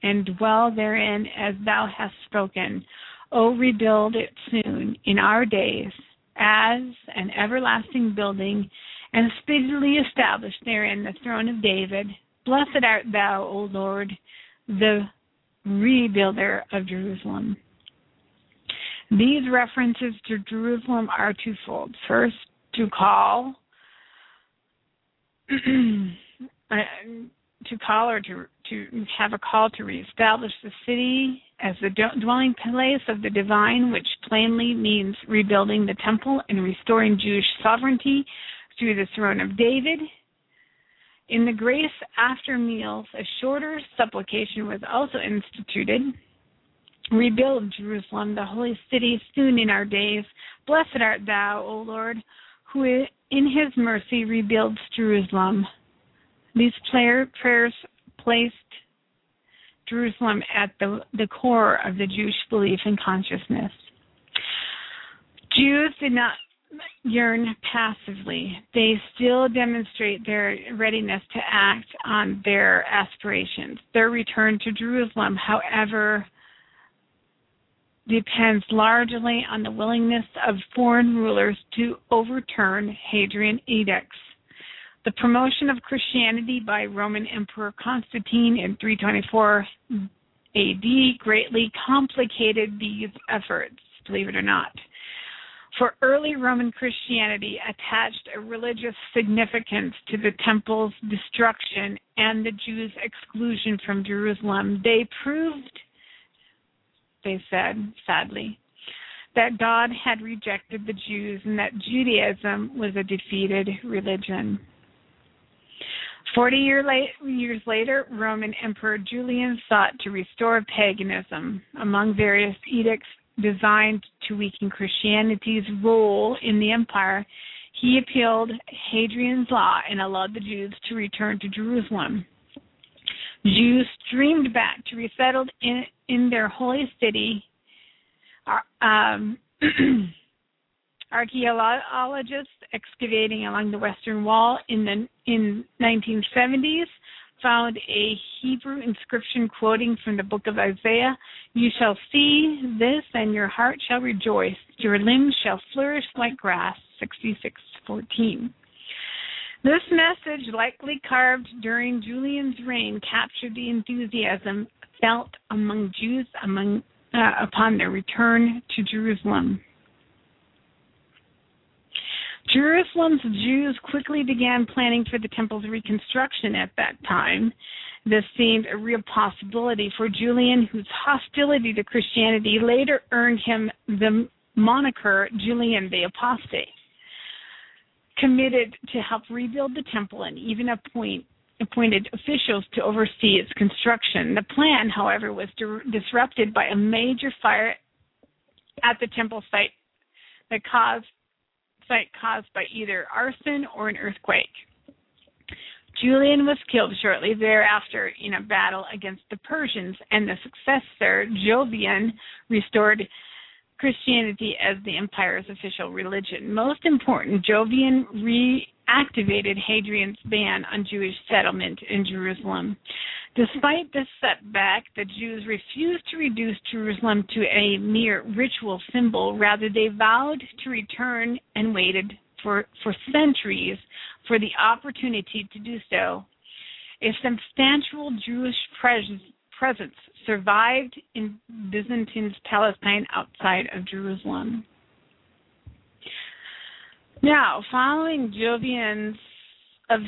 and dwell therein as thou hast spoken. O rebuild it soon in our days as an everlasting building, and speedily establish therein the throne of David Blessed art thou, O Lord, the rebuilder of Jerusalem. These references to Jerusalem are twofold. First, to call *clears throat* to call or to to have a call to reestablish the city as the dwelling place of the divine, which plainly means rebuilding the temple and restoring Jewish sovereignty through the throne of David in the grace after meals, a shorter supplication was also instituted. Rebuild Jerusalem, the holy city, soon in our days. Blessed art thou, O Lord, who in his mercy rebuilds Jerusalem. These prayers placed Jerusalem at the, the core of the Jewish belief and consciousness. Jews did not yearn passively. They still demonstrate their readiness to act on their aspirations. Their return to Jerusalem, however, depends largely on the willingness of foreign rulers to overturn Hadrian edicts. The promotion of Christianity by Roman Emperor Constantine in 324 AD greatly complicated these efforts, believe it or not. For early Roman Christianity attached a religious significance to the temple's destruction and the Jews' exclusion from Jerusalem. They proved, they said, sadly, that God had rejected the Jews and that Judaism was a defeated religion. Forty year years later, Roman Emperor Julian sought to restore paganism. Among various edicts designed to weaken Christianity's role in the empire, he appealed Hadrian's law and allowed the Jews to return to Jerusalem. Jews streamed back to resettle in, in their holy city. Um, *clears throat* archaeologists excavating along the western wall in the in 1970s found a Hebrew inscription quoting from the book of Isaiah You shall see this, and your heart shall rejoice. Your limbs shall flourish like grass. 66:14. This message, likely carved during Julian's reign, captured the enthusiasm felt among Jews among, uh, upon their return to Jerusalem. Jerusalem's Jews quickly began planning for the temple's reconstruction at that time. This seemed a real possibility for Julian, whose hostility to Christianity later earned him the moniker Julian the Apostate. Committed to help rebuild the temple and even appoint appointed officials to oversee its construction. The plan, however, was disrupted by a major fire at the temple site that caused site caused by either arson or an earthquake. Julian was killed shortly thereafter in a battle against the Persians, and the successor, Jovian, restored Christianity as the empire's official religion. Most important, Jovian reactivated Hadrian's ban on Jewish settlement in Jerusalem. Despite this setback, the Jews refused to reduce Jerusalem to a mere ritual symbol. Rather, they vowed to return and waited for, for centuries for the opportunity to do so. A substantial Jewish presence presence survived in Byzantine's Palestine outside of Jerusalem. Now, following Jovian's of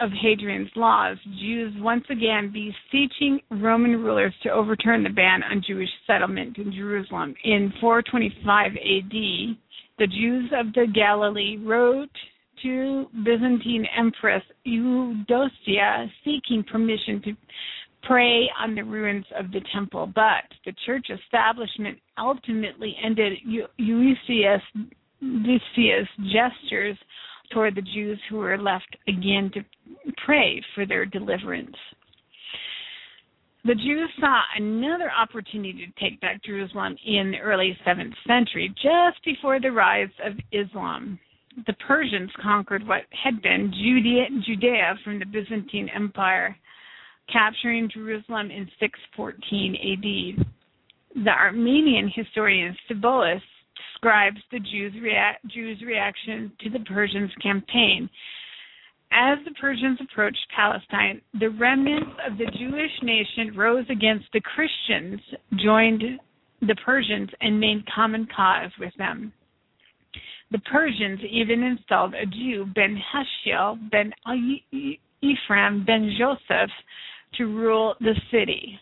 of Hadrian's laws, Jews once again beseeching Roman rulers to overturn the ban on Jewish settlement in Jerusalem. In 425 AD, the Jews of the Galilee wrote to Byzantine Empress Eudocia seeking permission to pray on the ruins of the temple, but the church establishment ultimately ended Eusebius gestures toward the Jews who were left again to pray for their deliverance. The Jews saw another opportunity to take back Jerusalem in the early 7th century, just before the rise of Islam. The Persians conquered what had been Judea, Judea from the Byzantine Empire capturing Jerusalem in 614 AD. The Armenian historian Strabon describes the Jews, Jews' reaction to the Persians' campaign. As the Persians approached Palestine, the remnants of the Jewish nation rose against the Christians, joined the Persians, and made common cause with them. The Persians even installed a Jew, Ben Hashiel, Ben Ephraim, Ben Joseph, to rule the city.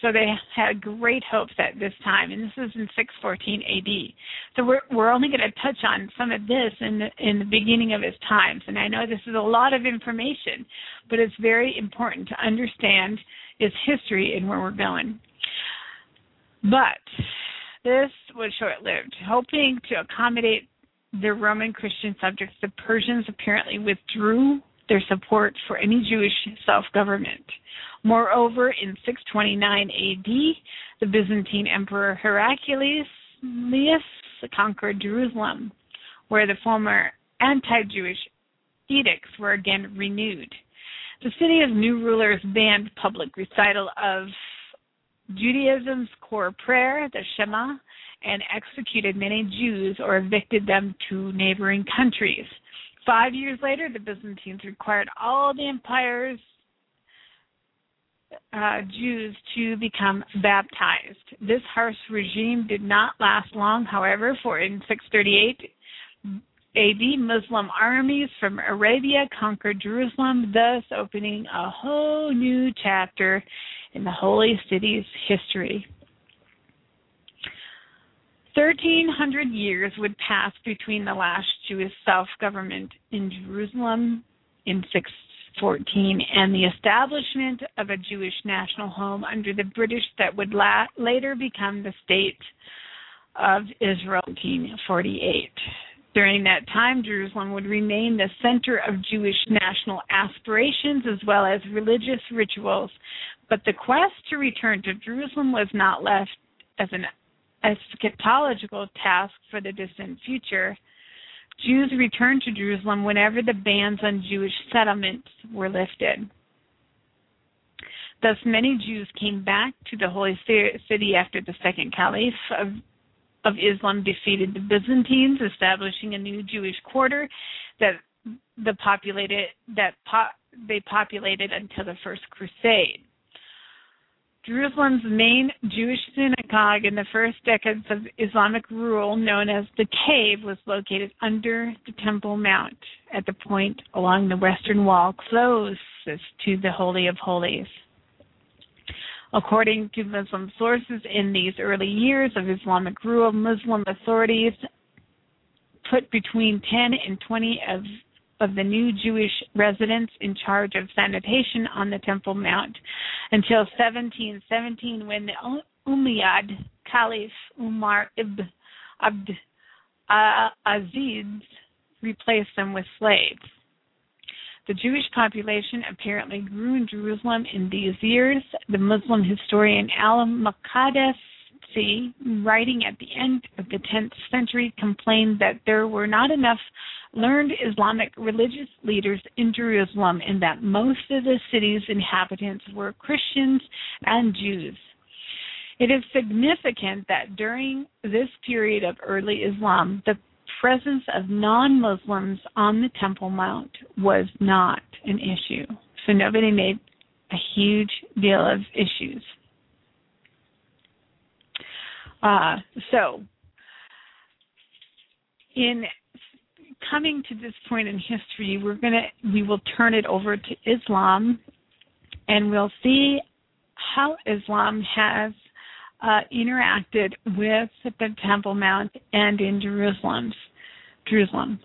So they had great hopes at this time, and this is in 614 AD. So we're we're only going to touch on some of this in the in the beginning of his times, and I know this is a lot of information, but it's very important to understand its history and where we're going. But this was short-lived. Hoping to accommodate the Roman Christian subjects, the Persians apparently withdrew their support for any Jewish self government. Moreover, in 629 AD, the Byzantine Emperor Heraclius conquered Jerusalem, where the former anti Jewish edicts were again renewed. The city of new rulers banned public recital of Judaism's core prayer, the Shema, and executed many Jews or evicted them to neighboring countries. Five years later, the Byzantines required all the empire's uh, Jews to become baptized. This harsh regime did not last long, however, for in 638 AD, Muslim armies from Arabia conquered Jerusalem, thus opening a whole new chapter in the holy city's history. 1300 years would pass between the last Jewish self government in Jerusalem in 614 and the establishment of a Jewish national home under the British that would la- later become the state of Israel in 1948. During that time, Jerusalem would remain the center of Jewish national aspirations as well as religious rituals. But the quest to return to Jerusalem was not left as an eschatological task for the distant future, Jews returned to Jerusalem whenever the bans on Jewish settlements were lifted. Thus, many Jews came back to the holy city after the second caliph of, of Islam defeated the Byzantines, establishing a new Jewish quarter that the populated that po- they populated until the First Crusade. Jerusalem's main Jewish synagogue in the first decades of Islamic rule, known as the Cave, was located under the Temple Mount at the point along the western wall closest to the Holy of Holies. According to Muslim sources, in these early years of Islamic rule, Muslim authorities put between 10 and 20 of of the new Jewish residents in charge of sanitation on the Temple Mount until 1717 when the Umayyad Caliph Umar ibn Abd Aziz replaced them with slaves. The Jewish population apparently grew in Jerusalem in these years. The Muslim historian Al Maqdisi, writing at the end of the 10th century, complained that there were not enough learned Islamic religious leaders in Jerusalem and that most of the city's inhabitants were Christians and Jews. It is significant that during this period of early Islam, the presence of non Muslims on the Temple Mount was not an issue. So nobody made a huge deal of issues. Uh, so, in coming to this point in history, we're gonna we will turn it over to Islam, and we'll see how Islam has uh, interacted with the Temple Mount and in Jerusalem. Jerusalem.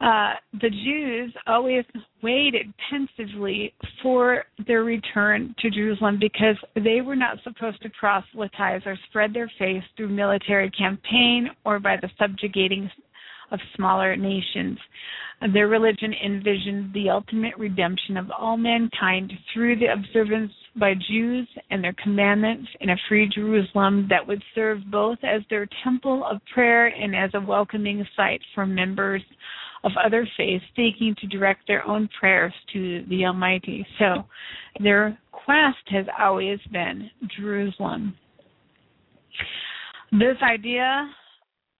Uh, the Jews always waited pensively for their return to Jerusalem because they were not supposed to proselytize or spread their faith through military campaign or by the subjugating of smaller nations. Their religion envisioned the ultimate redemption of all mankind through the observance by Jews and their commandments in a free Jerusalem that would serve both as their temple of prayer and as a welcoming site for members of other faiths seeking to direct their own prayers to the Almighty. So their quest has always been Jerusalem. This idea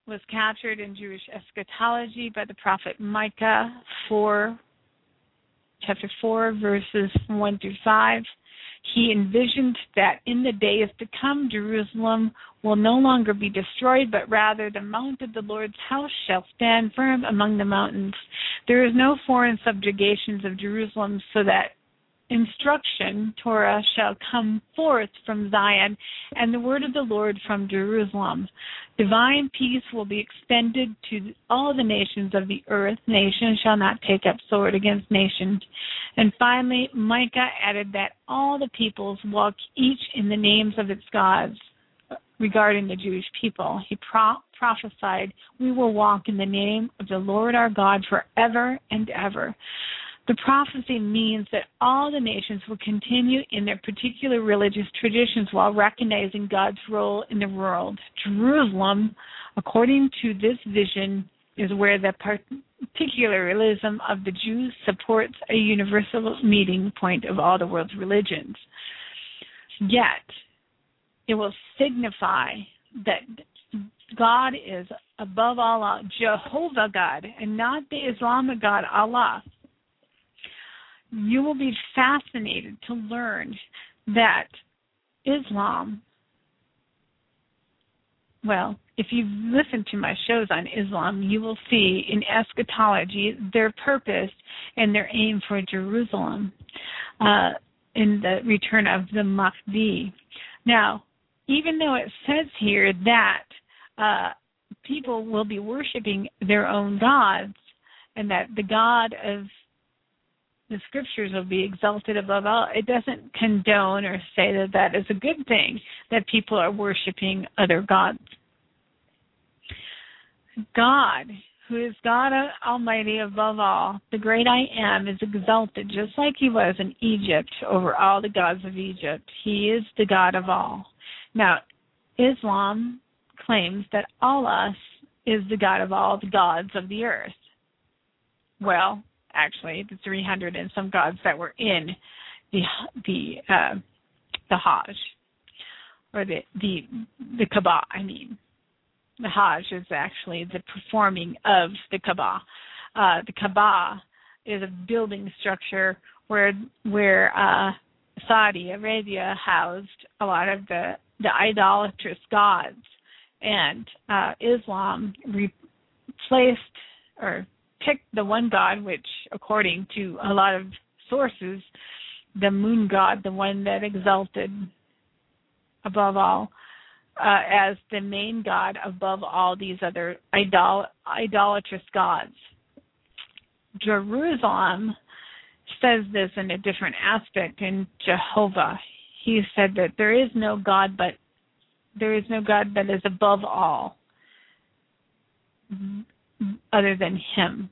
was captured in Jewish eschatology by the prophet Micah 4, chapter 4, verses 1 through 5. He envisioned that in the days to come, Jerusalem will no longer be destroyed, but rather the mount of the Lord's house shall stand firm among the mountains. There is no foreign subjugations of Jerusalem, so that instruction, Torah, shall come forth from Zion, and the word of the Lord from Jerusalem. Divine peace will be extended to all the nations of the earth. Nation shall not take up sword against nation. And finally, Micah added that all the peoples walk each in the names of its gods regarding the Jewish people. He pro- prophesied, We will walk in the name of the Lord our God forever and ever. The prophecy means that all the nations will continue in their particular religious traditions while recognizing God's role in the world. Jerusalem, according to this vision, is where the particularism of the Jews supports a universal meeting point of all the world's religions. Yet, it will signify that God is above all, Jehovah God, and not the Islamic God, Allah you will be fascinated to learn that Islam, well, if you've listened to my shows on Islam, you will see in eschatology their purpose and their aim for Jerusalem uh, in the return of the Mahdi. Now, even though it says here that uh, people will be worshiping their own gods and that the God of the scriptures will be exalted above all. It doesn't condone or say that that is a good thing that people are worshiping other gods. God, who is God Almighty above all, the great I am, is exalted just like he was in Egypt over all the gods of Egypt. He is the God of all. Now, Islam claims that Allah is the God of all the gods of the earth. Well, actually, the 300 and some gods that were in the the uh, the Hajj or the the the Kaaba. I mean, the Hajj is actually the performing of the Kaaba. Uh, the Kaaba is a building structure where where uh, Saudi Arabia housed a lot of the the idolatrous gods, and uh, Islam replaced or picked the one god, which, according to a lot of sources, the moon god, the one that exalted above all, uh, as the main god above all these other idol- idolatrous gods. Jerusalem says this in a different aspect in Jehovah. He said that there is no God but there is no God that is above all other than him.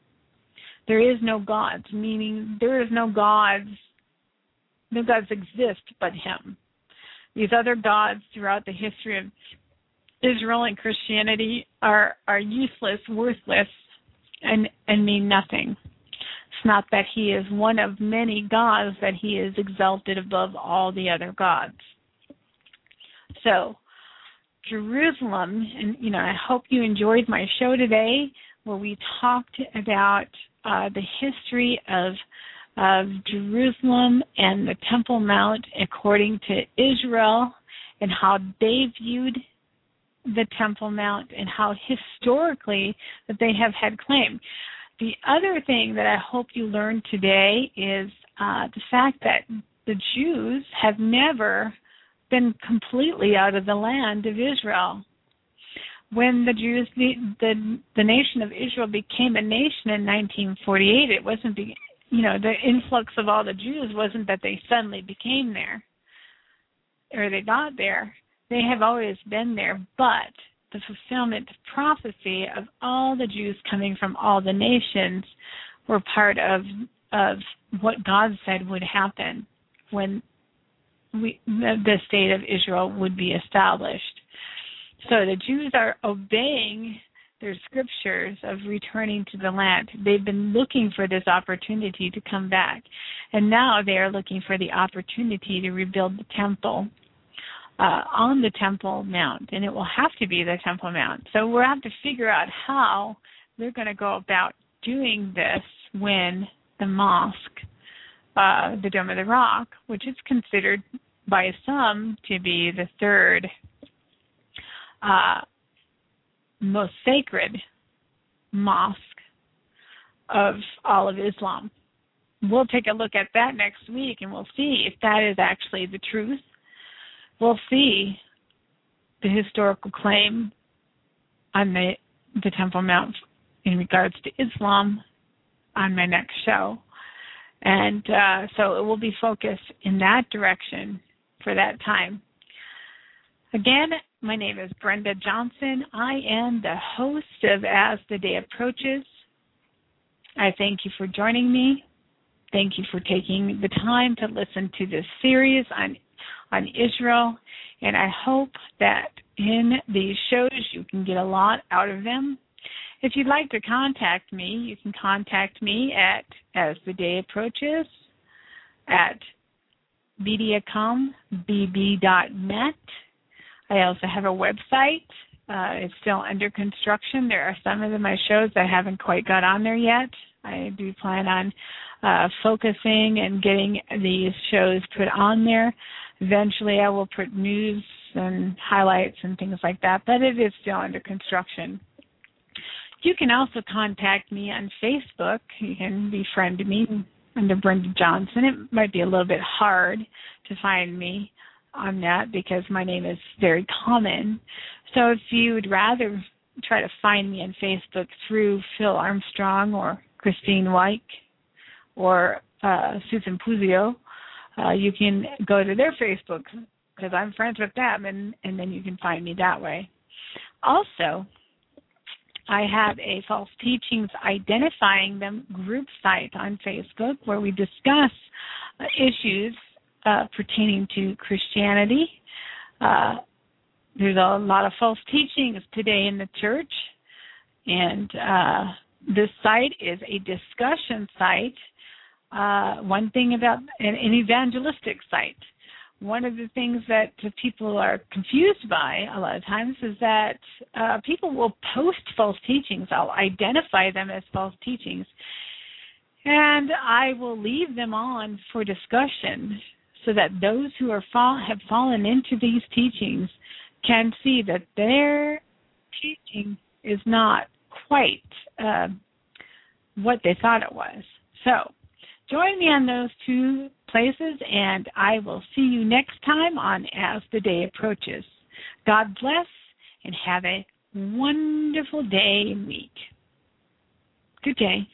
there is no gods, meaning there is no gods, no gods exist but him. These other gods throughout the history of Israel and Christianity are are useless, worthless, and and mean nothing. It's not that he is one of many gods, that he is exalted above all the other gods. So, Jerusalem, and you know, I hope you enjoyed my show today, where we talked about uh, the history of of Jerusalem and the Temple Mount according to Israel, and how they viewed the Temple Mount and how historically that they have had claim. The other thing that I hope you learned today is uh, the fact that the Jews have never been completely out of the land of Israel. When the Jews, the the, the nation of Israel became a nation in 1948, it wasn't, be, you know, the influx of all the Jews wasn't that they suddenly became there or they got there. They have always been there, but the fulfillment of prophecy of all the Jews coming from all the nations were part of of what God said would happen when we, the state of Israel would be established. So the Jews are obeying their scriptures of returning to the land. They've been looking for this opportunity to come back. And now they are looking for the opportunity to rebuild the temple uh, on the Temple Mount, and it will have to be the Temple Mount. So we'll have to figure out how they're going to go about doing this when the mosque, uh, the Dome of the Rock, which is considered by some to be the third uh, most sacred mosque of all of Islam. We'll take a look at that next week and we'll see if that is actually the truth we'll see the historical claim on the the Temple Mount in regards to Islam on my next show. And uh, so it will be focused in that direction for that time. Again, my name is Brenda Johnson. I am the host of As the Day Approaches. I thank you for joining me. Thank you for taking the time to listen to this series on on Israel. And I hope that in these shows you can get a lot out of them. If you'd like to contact me, you can contact me at as the day approaches at mediacombb.net. I also have a website. Uh, it's still under construction. There are some of my shows that haven't quite got on there yet. I do plan on uh, focusing and getting these shows put on there. Eventually, I will put news and highlights and things like that, but it is still under construction. You can also contact me on Facebook. You can befriend me under Brenda Johnson. It might be a little bit hard to find me on that because my name is very common. So if you would rather try to find me on Facebook through Phil Armstrong or Christine White or uh, Susan Puzio, uh, you can go to their Facebook because I'm friends with them, and and then you can find me that way. Also, I have a false teachings identifying them group site on Facebook where we discuss issues uh, pertaining to Christianity. Uh, there's a lot of false teachings today in the church, and uh, this site is a discussion site. Uh, one thing about an, an evangelistic site, one of the things that people are confused by a lot of times is that uh, people will post false teachings. I'll identify them as false teachings, and I will leave them on for discussion so that those who are fall, have fallen into these teachings can see that their teaching is not quite uh, what they thought it was. So Join me on those two places, and I will see you next time on As the Day Approaches. God bless and have a wonderful day and week. Good day.